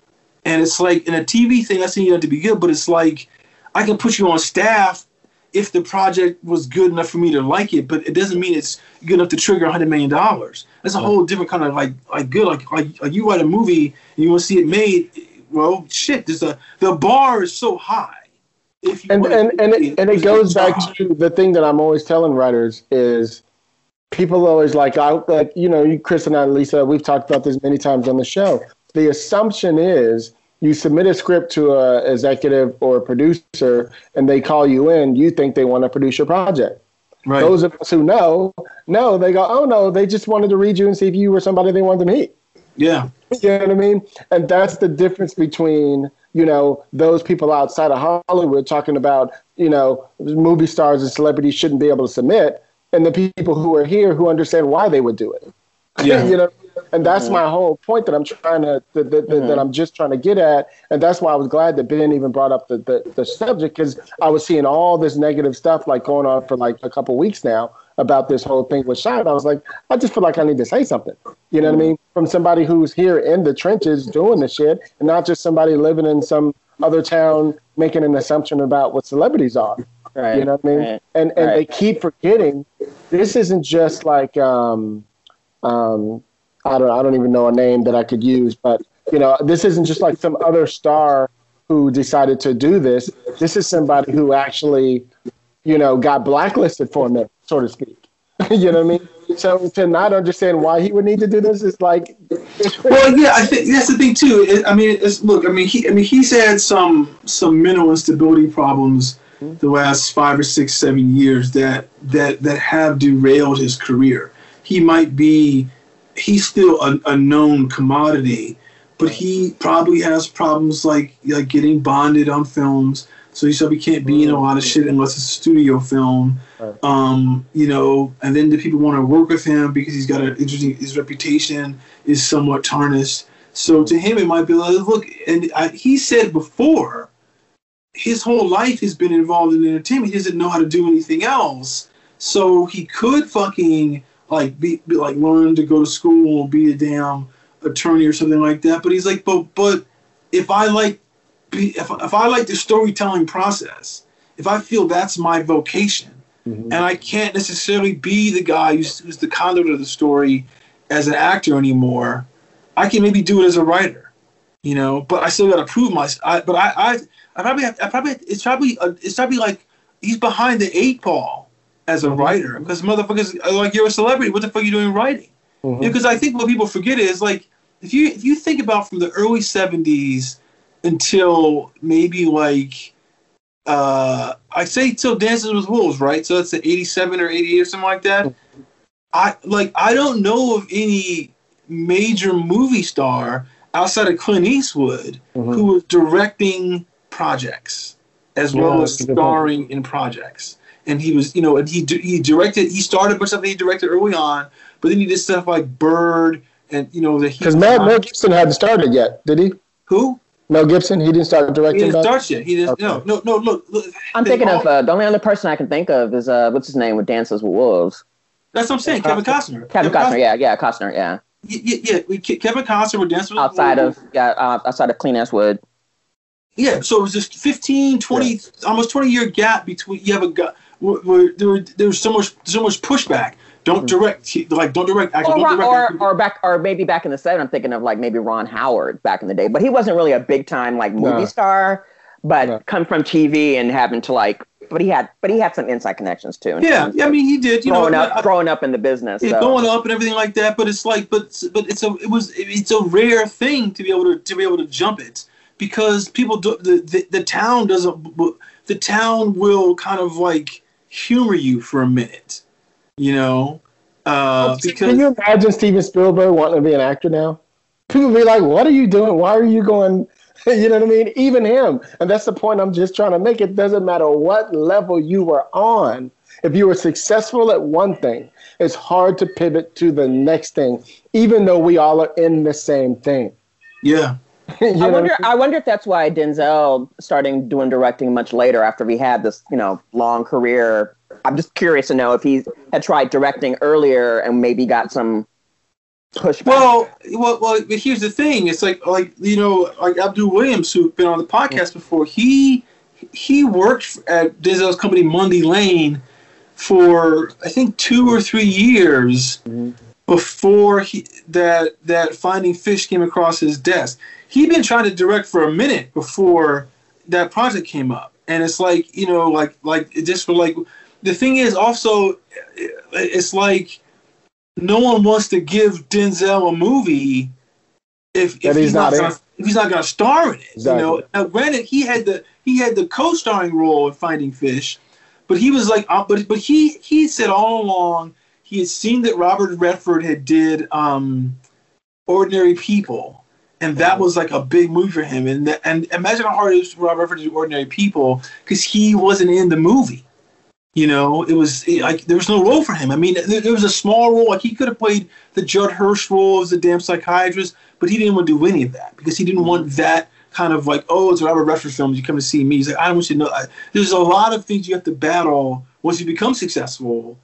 and it's like in a TV thing, I think you have to be good, but it's like I can put you on staff if the project was good enough for me to like it, but it doesn't mean it's good enough to trigger a hundred million dollars. That's a whole different kind of like like good like like, like you write a movie and you want to see it made. Well, shit, there's a uh, the bar is so high. If you and and and see it, and it goes back high. to the thing that I'm always telling writers is people always like I like you know you Chris and I Lisa we've talked about this many times on the show. The assumption is you submit a script to a executive or a producer and they call you in. You think they want to produce your project. right. Those of us who know know they go oh no they just wanted to read you and see if you were somebody they wanted to meet. Yeah, You know what I mean? And that's the difference between, you know, those people outside of Hollywood talking about, you know, movie stars and celebrities shouldn't be able to submit, and the people who are here who understand why they would do it. yeah. you know, and that's mm-hmm. my whole point that I'm trying to that, that, that- that mm-hmm. I'm just trying to get at, and that's why I was glad that Ben even brought up the the, the subject because I was seeing all this negative stuff like going on for like a couple weeks now about this whole thing with Shine. I was like, I just feel like I need to say something. You know what I mm-hmm. mean? From somebody who's here in the trenches doing the shit, and not just somebody living in some other town making an assumption about what celebrities are. Right. You know what I mean? Right. And and they keep forgetting this isn't just like um um I don't I don't even know a name that I could use, but you know, this isn't just like some other star who decided to do this. This is somebody who actually, you know, got blacklisted for a minute, so to speak. you know what I mean? So to not understand why he would need to do this is like Well, yeah, I think that's the thing too. I mean, look, I mean, he, I mean, he's had some some mental instability problems the last five or six, seven years that that that have derailed his career. He might be, he's still a, a known commodity, but he probably has problems like like getting bonded on films. So he probably can't be in a lot of shit unless it's a studio film. Right. Um, you know, and then the people want to work with him because he's got an interesting. His reputation is somewhat tarnished. So to him, it might be like, look, and I, he said before, his whole life has been involved in entertainment. He doesn't know how to do anything else. So he could fucking like be, be like learn to go to school, be a damn attorney or something like that. But he's like, but but if I like, be, if if I like the storytelling process, if I feel that's my vocation, Mm-hmm. and I can't necessarily be the guy who's, who's the conduit of the story as an actor anymore, I can maybe do it as a writer, you know. But I still got to prove myself. I, but I, I, I probably, have, I probably, it's probably, uh, it's probably like he's behind the eight ball as a mm-hmm. writer because motherfuckers are like you're a celebrity. What the fuck are you doing writing? Mm-hmm. Because I think what people forget is like if you if you think about from the early '70s until maybe like uh I say till Dances with Wolves, right? So that's the '87 or '88 or something like that. I like I don't know of any major movie star outside of Clint Eastwood Mhm. who was directing projects as Yeah, well as a good point. starring in projects. And he was, you know, and he he directed. He started a bunch of stuff that he directed early on, but then he did stuff like Bird and you know the Because Mel, Mel Gibson hadn't started yet, did he? who Mel Gibson, he didn't start directing. he directing. didn't start yet. He didn't. Okay. No, no, no. Look, look. I'm thinking all- of uh, the only other person I can think of is uh, what's his name with Dances with Wolves. That's what I'm saying. Kevin Costner. Kevin Costner, yeah, yeah, Costner, yeah. Yeah, yeah, yeah. we- Kevin Costner with dance with Outside of yeah, uh, outside of Clint Eastwood. Yeah, so it was just 15, 20, almost 20 year gap between you have a guy where, where there, there was so much so much pushback. Don't mm-hmm. direct like don't direct actors. Or, Don't Ron- direct or, actors. or back or maybe back in the 70s, I'm thinking of like maybe Ron Howard back in the day, but he wasn't really a big time like movie No. star, but No. come from TV and having to like, but he had but he had some inside connections too. in yeah, yeah, I mean he did. You growing know, up, I- growing up in the business. yeah, so. going up and everything like that. But it's like, but but it's a it was it's a rare thing to be able to to be able to jump it because people do the the, the town doesn't the town will kind of like humor you for a minute, you know, uh, because Can you imagine Steven Spielberg wanting to be an actor now? People be like, "What are you doing? Why are you going?" You know what I mean? Even him, and that's the point I'm just trying to make. It doesn't matter what level you were on. If you were successful at one thing, it's hard to pivot to the next thing, even though we all are in the same thing. yeah. You I know what wonder. I mean? I wonder if that's why Denzel starting doing directing much later after he had this, you know, long career. I'm just curious to know if he had tried directing earlier and maybe got some pushback. Well, well, well. But here's the thing: it's like, like you know, like Abdul Williams, who's been on the podcast mm. before. He he worked at Denzel's company Mundy Lane for I think two or three years mm-hmm. before he that that Finding Fish came across his desk. He'd been trying to direct for a minute before that project came up, and it's like you know, like like it just for like the thing is also, it's like no one wants to give Denzel a movie if, if he's not gonna, if he's not going to star in it. Exactly. You know, now granted he had the he had the co-starring role in Finding Fish, but he was like, uh, but but he he said all along he had seen that Robert Redford had did um, Ordinary People, and that was like a big movie for him. And and imagine how hard it is for Robert Redford to do Ordinary People because he wasn't in the movie. You know, it was like there was no role for him. I mean, there, there was a small role. Like he could have played the Judd Hirsch role as the damn psychiatrist, but he didn't want to do any of that because he didn't want that kind of like, oh, it's a Robert Redford film. You come to see me. He's like, I don't want you to know. I, there's a lot of things you have to battle once you become successful.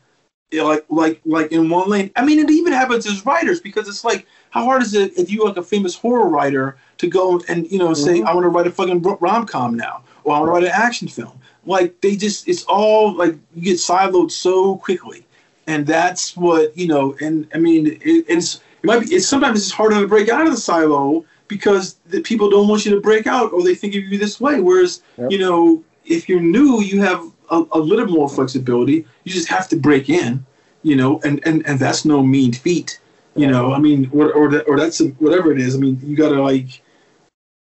You know, like like like in one lane. I mean, it even happens as writers because it's like, how hard is it if you like a famous horror writer to go and you know say, mm-hmm. I want to write a fucking rom com now, or I want to write an action film. Like they just, it's all like you get siloed so quickly, and that's what you know. And I mean, it, it's it might be. It's sometimes it's harder to break out of the silo because the people don't want you to break out, or they think of you this way. Whereas Yep. you know, if you're new, you have a, a little more flexibility. You just have to break in, you know, and and and that's no mean feat. You know, I mean, or or, that, or that's a, whatever it is. I mean, you gotta like,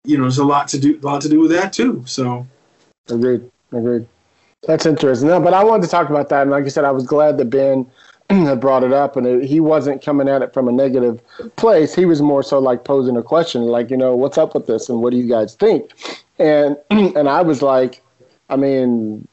you know, there's a lot to do, a lot to do with that too. So. Agreed. Agreed. That's interesting. No, but I wanted to talk about that. And like I said, I was glad that Ben had brought it up and it, he wasn't coming at it from a negative place. He was more so like posing a question, like, you know, what's up with this and what do you guys think? And and I was like, I mean,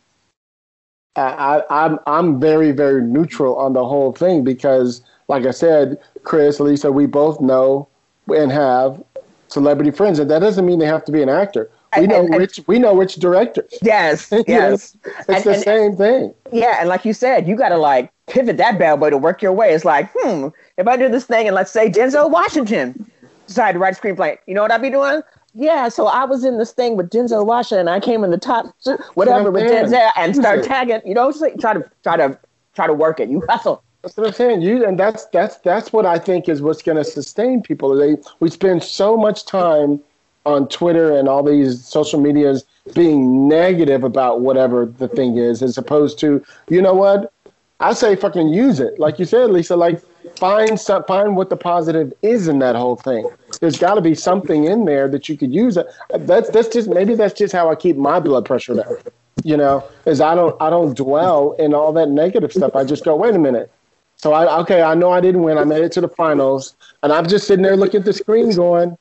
I, I I'm I'm very, very neutral on the whole thing because like I said, Chris, Lisa, we both know and have celebrity friends, and that doesn't mean they have to be an actor. We know and- rich we know rich directors. yes, know, yes, It's And- the and- same thing. yeah. And like you said, you got to like pivot that bad boy to work your way. It's like, hmm, if I do this thing and let's say Denzel Washington decided to write a screenplay, you know what I'd be doing? Yeah, so I was in this thing with Denzel Washington, and I came in the top, whatever, with Denzel, and start tagging. You know, try to try to try to work it. You hustle. That's what I'm saying. You and that's that's that's what I think is what's going to sustain people. They we spend so much time on Twitter and all these social medias being negative about whatever the thing is, as opposed to you know what I say, fucking use it. Like you said, Lisa. Like find some find what the positive is in that whole thing. There's got to be something in there that you could use. That's that's just maybe that's just how I keep my blood pressure down. You know, is I don't I don't dwell in all that negative stuff. I just go, wait a minute So I okay, I know I didn't win. I made it to the finals, and I'm just sitting there looking at the screen, going,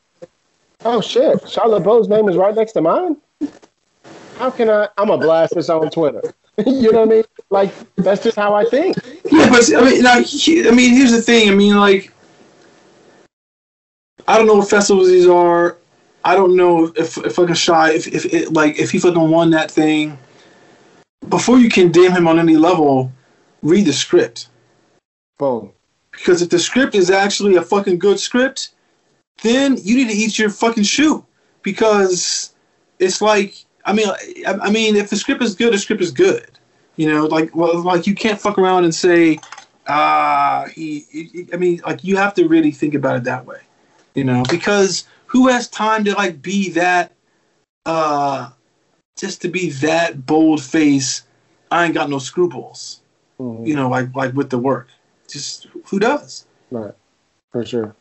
"Oh shit, Charlotte Bo's name is right next to mine." How can I? I'm a blast this on Twitter. you know what I mean? Like that's just how I think. Yeah, but I mean, now, he- I mean, here's the thing. I mean, like, I don't know what festivals these are. I don't know if if fucking shy if if it, like if he fucking won that thing. Before you condemn him on any level, read the script. Boom. Because if the script is actually a fucking good script, then you need to eat your fucking shoe. Because it's like, I mean, I, I mean, if the script is good, the script is good. You know, like, well, like you can't fuck around and say, ah, he, he. I mean, like you have to really think about it that way. You know, because who has time to like be that, uh, just to be that bold face? I ain't got no scruples. Mhm. You know, like like with the work. Just who does? Right, for sure.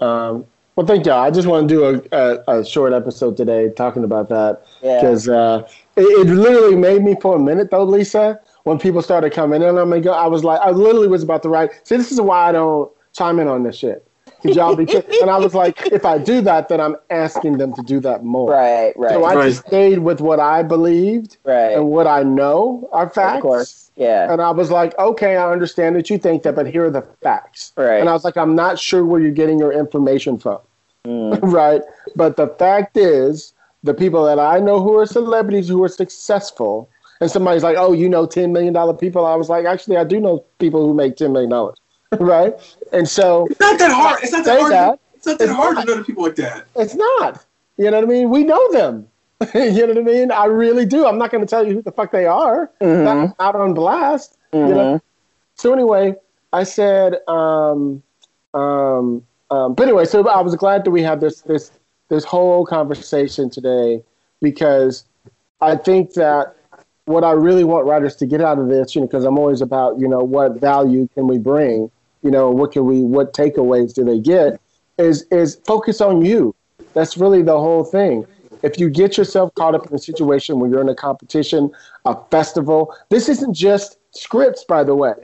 Um, well, thank y'all. I just want to do a, a, a short episode today talking about that Yeah. because uh, it, it literally made me for a minute though, Lisa. When people started coming in, I'm like, I was like, I literally was about to write. See, this is why I don't chime in on this shit. 'Cause y'all be, and I was like, if I do that, then I'm asking them to do that more. Right, right, So I Right. just stayed with what I believed right. and what I know are facts. Of course. Yeah. And I was like, okay, I understand that you think that, but here are the facts. Right. And I was like, I'm not sure where you're getting your information from. Mm. right. But the fact is, the people that I know who are celebrities who are successful, and somebody's like, oh, you know $10 million people. I was like, actually, I do know people who make $10 million. Right. And so It's not that hard. It's not that hard. that. It's not that It's hard not. to know the people like that. it's not. You know what I mean? We know them. you know what I mean? I really do. I'm not going to tell you who the fuck they are. Mhm. Not out on blast. You know? Mhm. So anyway, I said, um, um, um, but anyway, so I was glad that we had this this this whole conversation today because I think that what I really want writers to get out of this, you know, because I'm always about, you know, what value can we bring, you know, what can we, what takeaways do they get, is is focus on you. That's really the whole thing. If you get yourself caught up in a situation where you're in a competition, a festival, this isn't just scripts, by the way.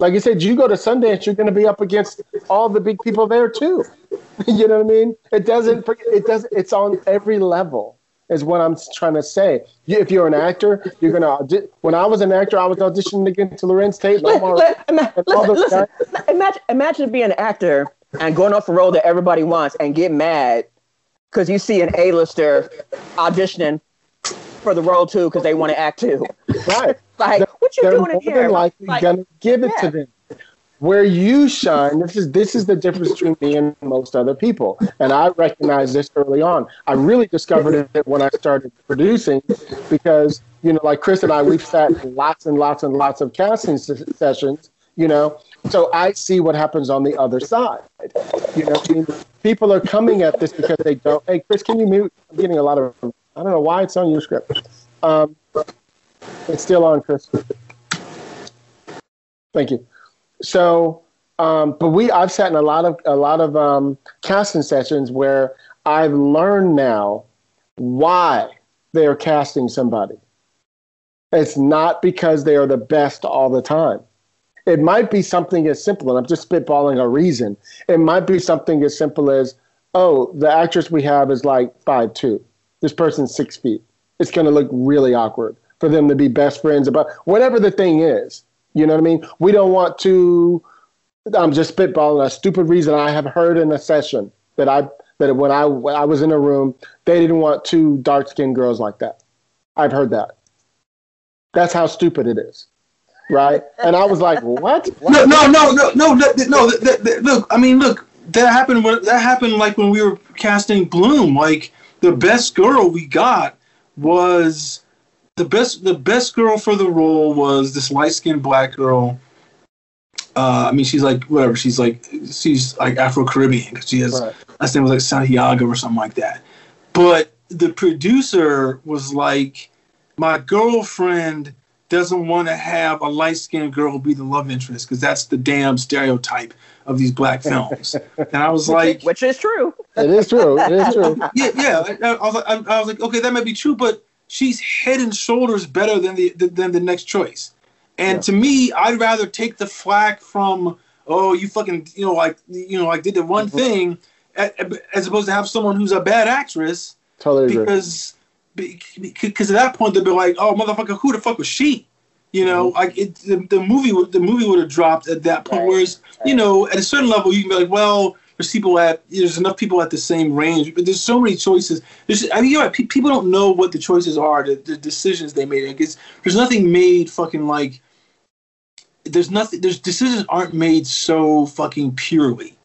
Like you said, you go to Sundance, you're going to be up against all the big people there too. you know what I mean? It doesn't. It doesn't. It's on every level. Is what I'm trying to say. If you're an actor, you're gonna. audi- When I was an actor, I was auditioning against Larenz Tate. and Let- let- listen, listen. guys. Imagine, imagine being an actor and going off a role that everybody wants and get mad because you see an A-lister auditioning for the role too because they want to act too. Right. Like, what you doing in here? likely Like, gonna give it yeah. to them. Where you shine, this is this is the difference between me and most other people, and I recognized this early on. I really discovered it when I started producing, because you know, like Chris and I, we've sat lots and lots and lots of casting sessions. You know, so I see what happens on the other side. You know, people are coming at this because they don't. Hey, Chris, can you mute? I'm getting a lot of. I don't know why it's on your script. Um, it's still on, Chris. Thank you. So, um, but we I've sat in a lot of a lot of um, casting sessions where I've learned now why they are casting somebody. It's not because they are the best all the time. It might be something as simple, and I'm just spitballing a reason. It might be something as simple as, oh, the actress we have is like five two. This person's six feet. It's going to look really awkward for them to be best friends about whatever the thing is. You know what I mean? We don't want to. I'm just spitballing a stupid reason I have heard in a session that I that when I when I was in a room, they didn't want two dark skinned girls like that. I've heard that. That's how stupid it is, right? And I was like, what? No, no, no, no, no, no. look, I mean, look, that happened. When, that happened like when we were casting Bloom. Like the best girl we got was the best. The best girl for the role was this light skinned black girl. Uh, I mean, she's like whatever. She's like she's like Afro Caribbean because she has Right. last name was like Santiago or something like that. But the producer was like, my girlfriend doesn't want to have a light skinned girl be the love interest because that's the damn stereotype of these black films. and I was like, which is true. It is true. It is true. yeah, yeah. I, I, was, like- I, I was like, okay, that might be true, but she's head and shoulders better than the than the next choice. And Yeah. to me, I'd rather take the flack from, oh, you fucking, you know, like, you know, like did the one Mhm. thing, as opposed to have someone who's a bad actress Totally because because at that point they'd be like, oh, motherfucker, who the fuck was she? You know, like it, the, the movie would the movie would have dropped at that point. Right, Whereas, you know, at a certain level, you can be like, well, there's people at there's enough people at the same range, but there's so many choices. There's, I mean, you know, People don't know what the choices are, the, the decisions they made. Like it's, there's nothing made fucking like. There's nothing. There's decisions aren't made so fucking purely.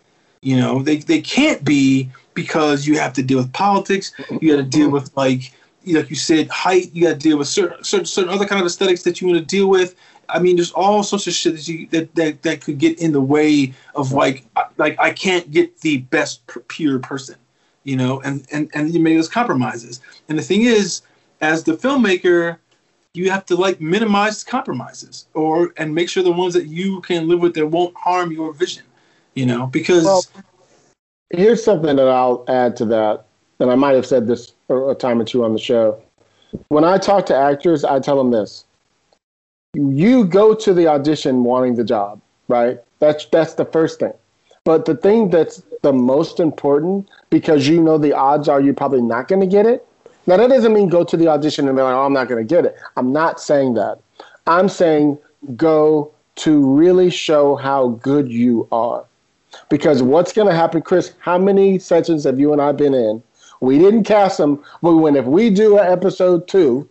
You know, they they can't be because you have to deal with politics. You got to deal with like like you said, height. You got to deal with certain, certain certain other kind of aesthetics that you want to deal with. I mean, there's all sorts of shit that you that, that that could get in the way of like like I can't get the best pure person, you know, and and and you make those compromises. And the thing is, as the filmmaker, you have to like minimize compromises or and make sure the ones that you can live with that won't harm your vision, you know, because Well, Here's something that I'll add to that, and I might have said this a time or two on the show. When I talk to actors, I tell them this: you go to the audition wanting the job, right? That's that's the first thing. But the thing that's the most important, because you know the odds are you're probably not going to get it. Now that doesn't mean go to the audition and be like, "Oh, I'm not going to get it." I'm not saying that. I'm saying go to really show how good you are. Because what's going to happen, Chris? How many sessions have you and I been in? We didn't cast them, but when if we do an episode two,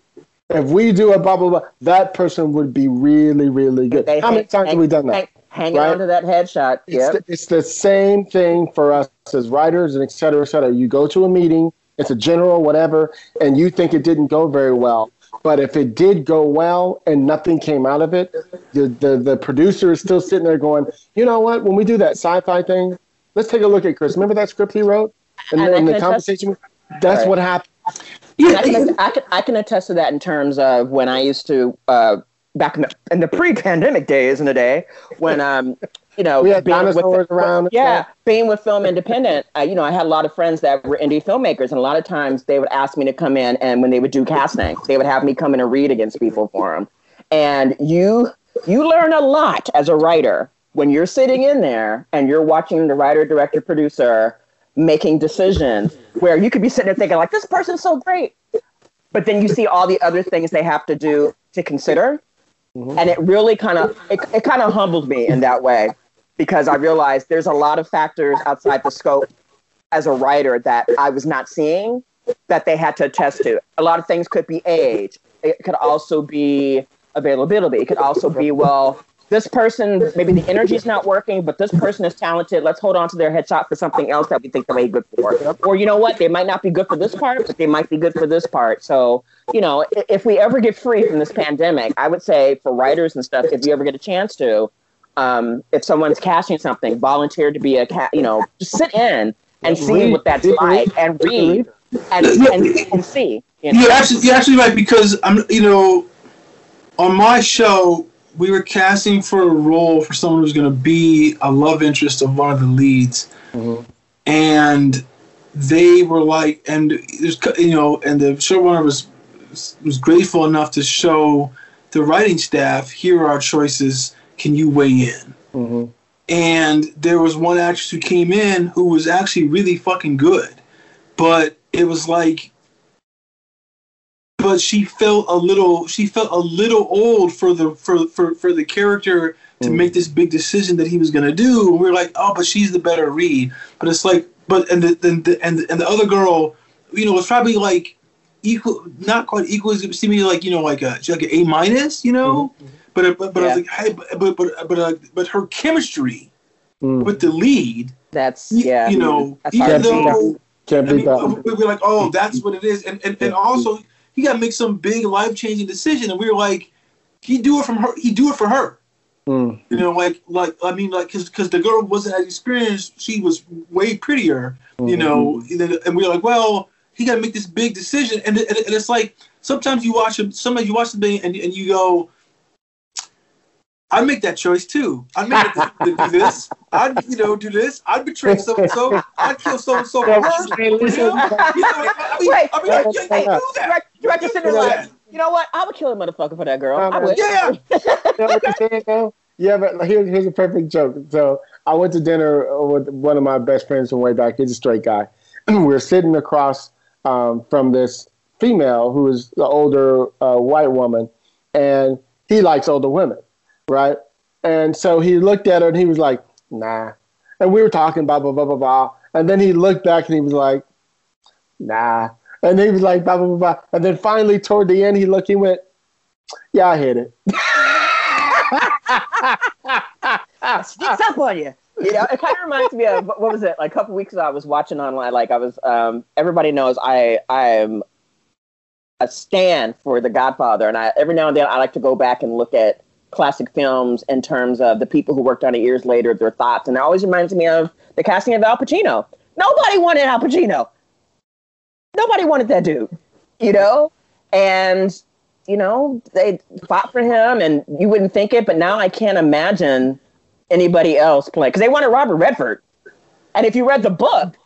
if we do a blah blah blah, that person would be really really good. They How many hang- times have we done that? Hang, hanging Right? on to that headshot. It's, Yep. the, it's the same thing for us as writers and et cetera, et cetera. You go to a meeting, it's a general, whatever, and you think it didn't go very well. But if it did go well and nothing came out of it, the, the, the producer is still sitting there going, you know what? When we do that sci fi thing, let's take a look at Chris. Remember that script he wrote? And, And the conversation? That's Right. what happened. Yeah, I can, I, can, I can attest to that in terms of when I used to, uh, back in the, in the pre-pandemic days in the day, when, um, you know, We had being with- around Yeah, stuff. being with Film Independent, uh, you know, I had a lot of friends that were indie filmmakers, and a lot of times they would ask me to come in, and when they would do casting, they would have me come in and read against people for them. And you, you learn a lot as a writer when you're sitting in there and you're watching the writer, director, producer making decisions where you could be sitting there thinking like, this person's so great, but then you see all the other things they have to do to consider. Mm-hmm. And it really kind of it, it kind of humbled me in that way because i realized there's a lot of factors outside the scope as a writer that i was not seeing that they had to attest to. A lot of things could be age. It could also be availability. It could also be well this person maybe the energy's not working but this person is talented. Let's hold on to their headshot for something else that we think they may be good for. Or you know what? They might not be good for this part but they might be good for this part. So you know if we ever get free from this pandemic i would say for writers and stuff if you ever get a chance to um, if someone's casting something volunteer to be a cat you know just sit in and see Read. what that's Read. like and read and, and, and see you know? You're actually you're actually right because I'm you know on my show we were casting for a role for someone who's going to be a love interest of one of the leads, Mhm. and they were like, and there's you know, and the showrunner was was grateful enough to show the writing staff here are our choices. Can you weigh in? Mhm. and there was one actress who came in who was actually really fucking good but it was like but she felt a little she felt a little old for the for for, for the character to Mm. make this big decision that he was going to do. And we are like oh but she's the better read. But it's like but and the, the, the and and the other girl you know was probably like equal not quite equal as it seemed me like you know like a like an a minus you know? But but, but I was like hey but but but but, uh, but her chemistry Mm. with the lead that's y- yeah. you know even hard to beat though Can't I mean, we're like, oh, that's what it is, and and, and also he got to make some big life changing decision, and we were like, he do it from her, he do it for her, Mm. you know, like like I mean, like because because the girl wasn't as experienced, she was way prettier, you know, and we were like, well, he got to make this big decision, and, and, and it's like sometimes you watch him, sometimes you watch the thing, and and you go. I'd make that choice too. I'd make it to, to do this. I'd, you know, do this. I'd betray so and so. I'd kill so and so for her. Hey, You know, you know, Wait, I mean, I, I, I do that. Direct, director sitting there like, You know what? I would kill a motherfucker for that girl. Um, I would. Yeah. You know what I'm saying, though? Yeah, but here, here's a perfect joke. So I went to dinner with one of my best friends from way back. He's a straight guy. we were sitting across um, from this female who is the older uh, white woman, and he likes older women, right? And so he looked at her and he was like, "Nah." And we were talking blah blah blah blah blah. And then he looked back and he was like, "Nah." And he was like blah blah blah blah. And then finally toward the end, he looked. He went, "Yeah, I hit it." sneaks up on you. You know, it kind of reminds me of what was it? Like a couple weeks ago, I was watching online. Like I was, um, everybody knows I I am a stand for The Godfather, and I every now and then I like to go back and look at classic films in terms of the people who worked on it years later, their thoughts, and it always reminds me of the casting of Al Pacino. Nobody wanted Al Pacino. Nobody wanted that dude. You know, and you know they fought for him, and you wouldn't think it, but now I can't imagine anybody else play because they wanted Robert Redford. And if you read the book,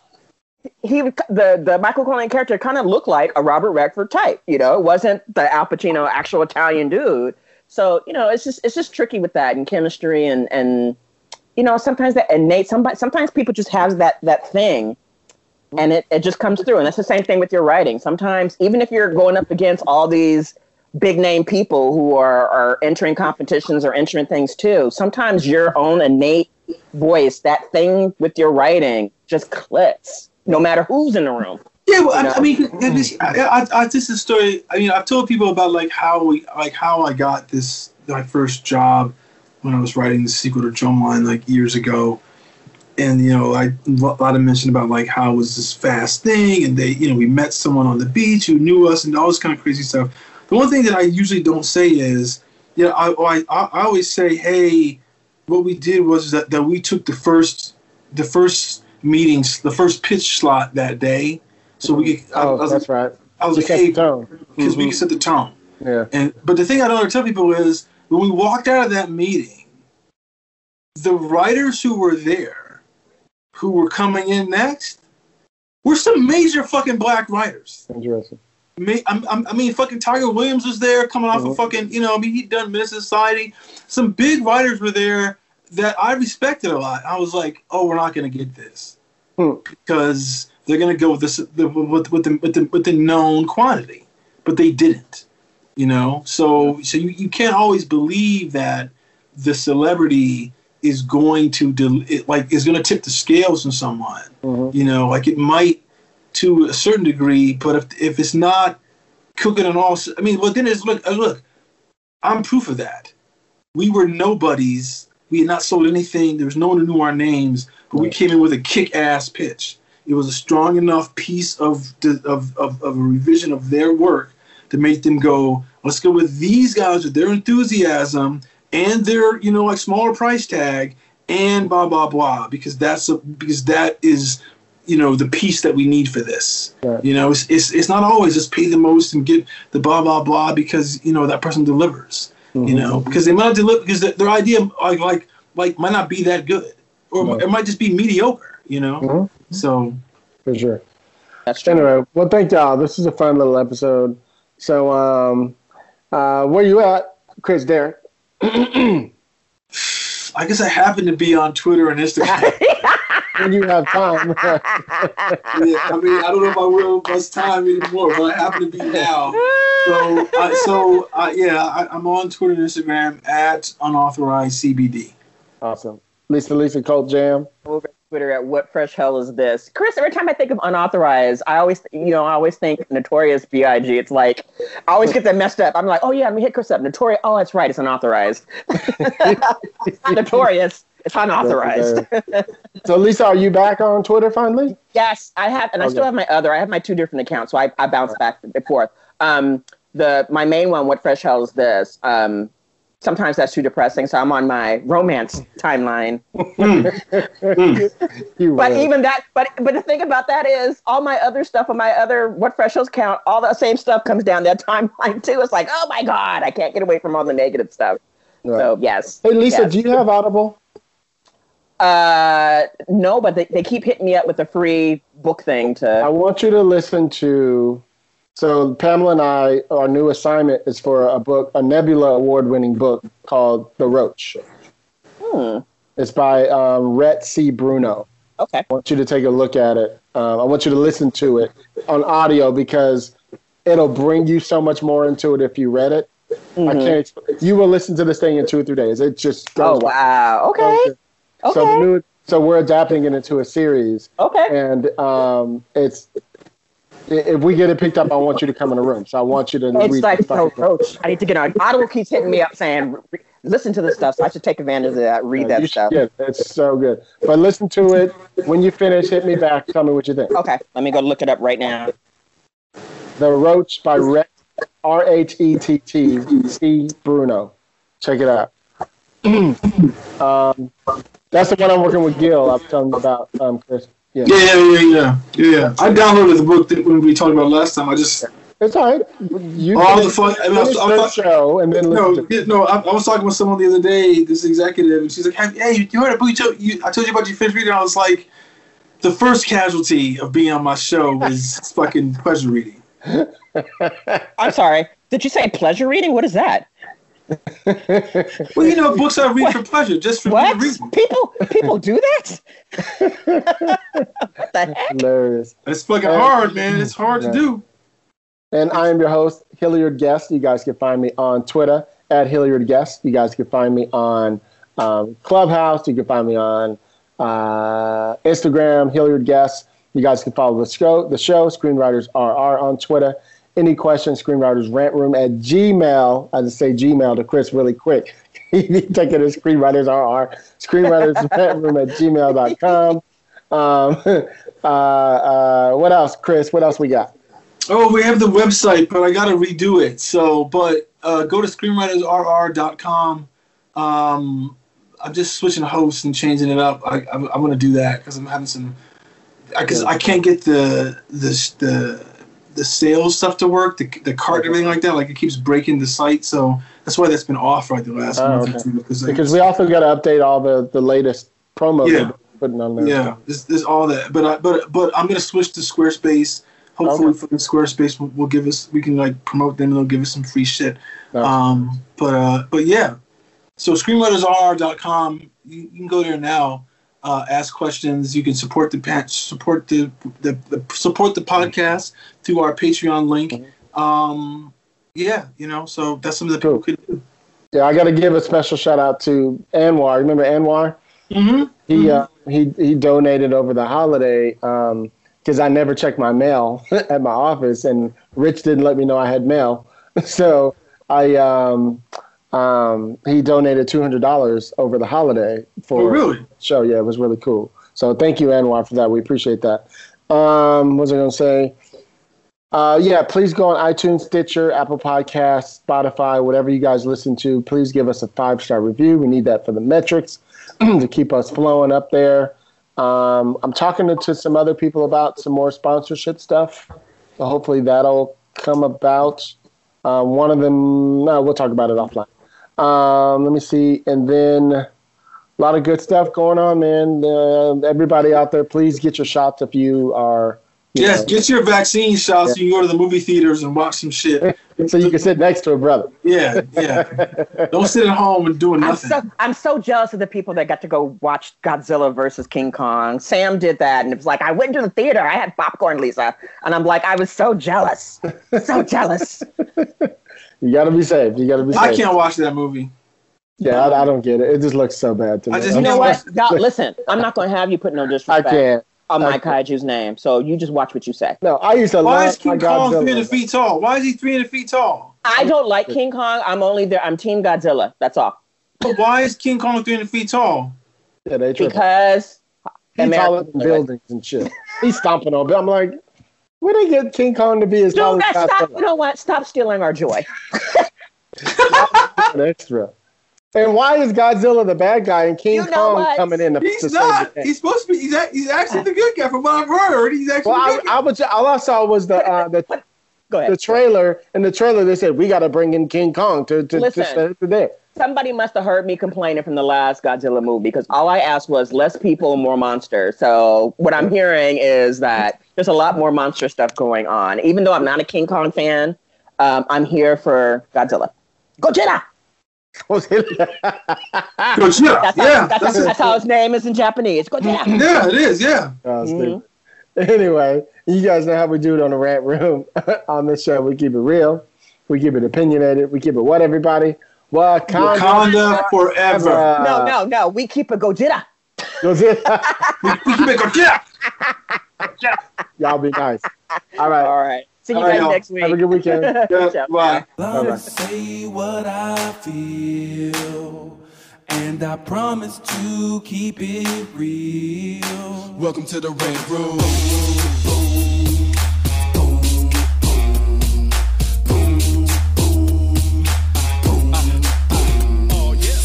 he the the Michael Corleone character kind of looked like a Robert Redford type. You know, it wasn't the Al Pacino actual Italian dude. So you know, it's just it's just tricky with that and chemistry and and you know sometimes that innate somebody sometimes people just have that that thing and it, it just comes through. And that's the same thing with your writing. Sometimes even if you're going up against all these big name people who are are entering competitions or entering things too sometimes your own innate voice that thing with your writing just clicks no matter who's in the room Yeah, well, I, mm. I mean, this, I, I, this is a story. I mean, I've told people about like how we, like how I got this my first job when I was writing the sequel to Drumline like years ago, and you know, I a lot of mention about like how it was this fast thing, and they, you know, we met someone on the beach who knew us, and all this kind of crazy stuff. The one thing that I usually don't say is, you know, I, I, I always say, hey, what we did was that, that we took the first, the first meetings, the first pitch slot that day. So we could, I, I Oh, was, that's right. I was To like, hey, because we can set the tone. Yeah. And but the thing I don't ever tell people is when we walked out of that meeting, the writers who were there, who were coming in next, were some major fucking black writers. Interesting. I'm, I mean, fucking Tyger Williams was there, coming off Mhm. of fucking, you know, I mean, he'd done Miss Society. Some big writers were there that I respected a lot. I was like, oh, we're not going to get this Hmm. because they're going to go with this the, with, with the with the with the known quantity, but they didn't. You know, so so you, you can't always believe that the celebrity is going to del- it, like is going to tip the scales in someone. Mhm. You know, like it might to a certain degree, but if if it's not cooking and all, I mean, well, then it's look uh, look, I'm proof of that. We were nobodies. We had not sold anything. There was no one who knew our names, but we came in with a kick-ass pitch. It was a strong enough piece of, of, of, of a revision of their work to make them go, let's go with these guys with their enthusiasm and their, you know, like smaller price tag and blah blah blah because that's a because that is you know the piece that we need for this Right. you know it's, it's it's not always just pay the most and get the blah blah blah because you know that person delivers you Mhm. know because they might not deliver because their, their idea like like like might not be that good or Right. it might just be mediocre you know Mhm. so For sure. that's true Anyway, well, thank y'all. This is a fun little episode. So, um, uh, where you at, Chris Derek? i guess i happen to be on twitter and instagram When you have time. Yeah, i mean i don't know if i will much time anymore but i happen to be now so uh, so uh, yeah I, i'm on twitter and instagram at unauthorized cbd awesome. Lisa, Lisa, Colt Jam. over Twitter at what fresh hell is this? Chris, every time I think of unauthorized, I always, you know, I always think notorious B.I.G. It's like, I always get that messed up. I'm like, oh yeah, let me hit Chris up. Notorious, oh, that's right, it's unauthorized. it's not notorious, it's unauthorized. So, Lisa, are you back on Twitter finally? yes, I have, and I still have my other, I have my two different accounts, so I, I bounce back and forth. Um, the, my main one, what fresh hell is this? Um, sometimes that's too depressing, so I'm on my romance timeline. Mm. Mm. But mm. even that, but but the thing about that is, all my other stuff on my other what fresh Hell's count, all the same stuff comes down that timeline too. It's like, oh my god, I can't get away from all the negative stuff. Right. So yes. hey, Lisa, yes. do you have Audible? Uh, no, but they, they keep hitting me up with a free book thing to. I want you to listen to So Pamela and I, our new assignment is for a book, a Nebula award-winning book called The Roach. Hmm. It's by um, Rhett C. Bruno. Okay. I want you to take a look at it. Um, I want you to listen to it on audio because it'll bring you so much more into it if you read it. I Mhm. can't. You will listen to this thing in two or three days. It just Oh goes. wow. Okay. So Okay. new, so we're adapting it into a series, Okay. and um, it's. If we get it picked up, I want you to come in the room. So I want you to It's read like roach. I need to get on. Audible keeps hitting me up saying, "Listen to this stuff." So I should take advantage of that. Read You that should stuff. Yeah, that's so good. But listen to it. When you finish, hit me back. Tell me what you think. Okay. Let me go look it up right now. The Roach by Rhett, R H E T T C Bruno. Check it out. um, that's the one I'm working with Gil. I'm telling you about, um, Chris. Yeah. Yeah, yeah, yeah, yeah, yeah, yeah. I downloaded the book that when we talked about last time. I just It's all right. You Oh, finish, the fun- I mean, I was- I the thought- show and then no, to no. I, I was talking with someone the other day, this executive, and she's like, "Hey, hey, you heard a book? You you, I told you about your finished reading." I was like, "The first casualty of being on my show was fucking pleasure reading." I'm sorry. Did you say pleasure reading? What is that? Well, you know, books I read for pleasure, just for What? reading. People people do that? what the heck? Hilarious. It's fucking Uh, hard, man. It's hard yeah. to do. And I am your host, Hilliard Guest. You guys can find me on Twitter at Hilliard Guest. You guys can find me on um, Clubhouse. You can find me on uh, Instagram, Hilliard Guest. You guys can follow the show, the show, Screenwriters RR on Twitter. Any questions, Screenwriters Rant Room at Gmail. I just say Gmail to Chris really quick. you take it as Screenwriters RR. Screenwriters Rant Room at gmail.com. Um, uh, uh, what else, Chris? What else we got? Oh, we have the website, but I got to redo it. So, but uh, go to screenwritersrr.com. Um, I'm just switching hosts and changing it up. I, I'm, I'm going to do that because I'm having some. Because I, can't get the the the the sales stuff to work, the, the cart and everything like that. Like it keeps breaking the site, so that's why that's been off right the last Oh, month okay. or two. Because like, Because we also got to update all the, the latest promo Yeah. putting on there. Yeah, there's, there's all that. But I, but but I'm gonna switch to Squarespace. Hopefully, Okay. Squarespace will, will give us we can like promote them and they'll give us some free shit. Nice. Um, but uh, but yeah, so screenwritersr.com. You, you can go there now. Uh, ask questions. You can support the support the, the, the support the podcast through our Patreon link. Mm-hmm. Um, yeah, you know, so that's something that people could do. Yeah, I got to give a special shout out to Anwar. Remember Anwar? Mm-hmm. He uh, he he donated over the holiday because I never checked my mail at my office, and Rich didn't let me know I had mail. So I um, um, he donated two hundred dollars over the holiday for Oh, really? the show. Yeah, it was really cool. So thank you, Anwar, for that. We appreciate that. Um, what was I going to say? Uh, yeah, please go on iTunes, Stitcher, Apple Podcasts, Spotify, whatever you guys listen to. Please give us a five star review. We need that for the metrics to keep us flowing up there. Um, I'm talking to, to some other people about some more sponsorship stuff. So hopefully that'll come about. Uh, one of them, no, we'll talk about it offline. Um, let me see. And then a lot of good stuff going on, man. Uh, everybody out there, please get your shots if you are. you Yes, know, get your vaccine shots. So you can go to the movie theaters and watch some shit. so you can sit next to a brother. Yeah, yeah. Don't sit at home and doing I'm nothing. so I'm so jealous of the people that got to go watch Godzilla versus King Kong. Sam did that, and it was like I went to the theater. I had popcorn, Lisa, and I'm like I was so jealous, so jealous. You got to be safe. You got to be safe. I can't watch that movie. Yeah, I, I don't get it. It just looks so bad to me. I just- You know what? Y'all, listen, I'm not going to have you put no I disrespect can't. on I my kaiju's name. So you just watch what you say. No, I used to Why love is King Kong Godzilla. 300 feet tall? Why is he 300 feet tall? I don't like King Kong. I'm only there. I'm Team Godzilla. That's all. But why is King Kong 300 feet tall? Yeah, they tripping. Because He's America- taller than buildings and shit. He's stomping on. But I'm like, where they get King Kong to be as tall Dude, as stop. You know what? Stop stealing our joy. An extra. And why is Godzilla the bad guy and King You know Kong what? coming in to, to He's save not. the day? He's supposed to be. He's, a- he's actually the good guy. From what I've heard, he's actually Well, the I, guy. I was all I saw was the uh, the Go the trailer. In the trailer, they said we got to bring in King Kong to to, to Listen. save the day. Somebody must have heard me complaining from the last Godzilla movie because all I asked was less people, more monsters. So what I'm hearing is that there's a lot more monster stuff going on. Even though I'm not a King Kong fan, um, I'm here for Godzilla. Godzilla. Gojira. That's, yeah, how, that's, that's, that's how his name is in Japanese. Godzilla. yeah, it is. Yeah. Mhm. Anyway, you guys know how we do it on the rant room. on this show, we keep it real, we keep it opinionated, we keep it what everybody. Wakanda, Wakanda forever. No, no, no. We keep a Godzilla. Godzilla. We, we keep it Gojira. Y'all be nice. All right. All right. See you All right, guys y'all. next week. Have a good weekend. Yeah, Ciao. bye. Let Bye-bye. say what I feel, and I promise to keep it real. Welcome to the Rant Room.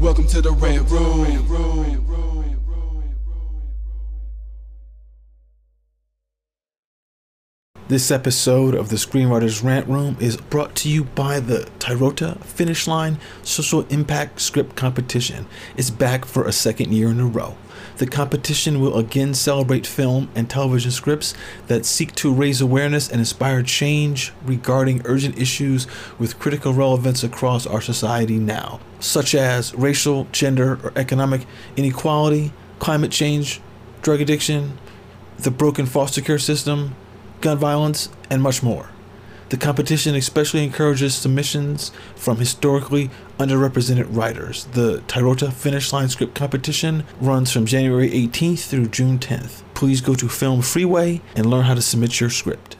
Welcome to the Rant Room. This episode of the Screenwriters Rant Room is brought to you by the Tyrota Finish Line Social Impact Script Competition. It's back for a second year in a row. The competition will again celebrate film and television scripts that seek to raise awareness and inspire change regarding urgent issues with critical relevance across our society now, such as racial, gender, or economic inequality, climate change, drug addiction, the broken foster care system, gun violence, and much more. The competition especially encourages submissions from historically underrepresented writers. The Tyrota Finish Line Script Competition runs from January 18th through June 10th. Please go to Film Freeway and learn how to submit your script.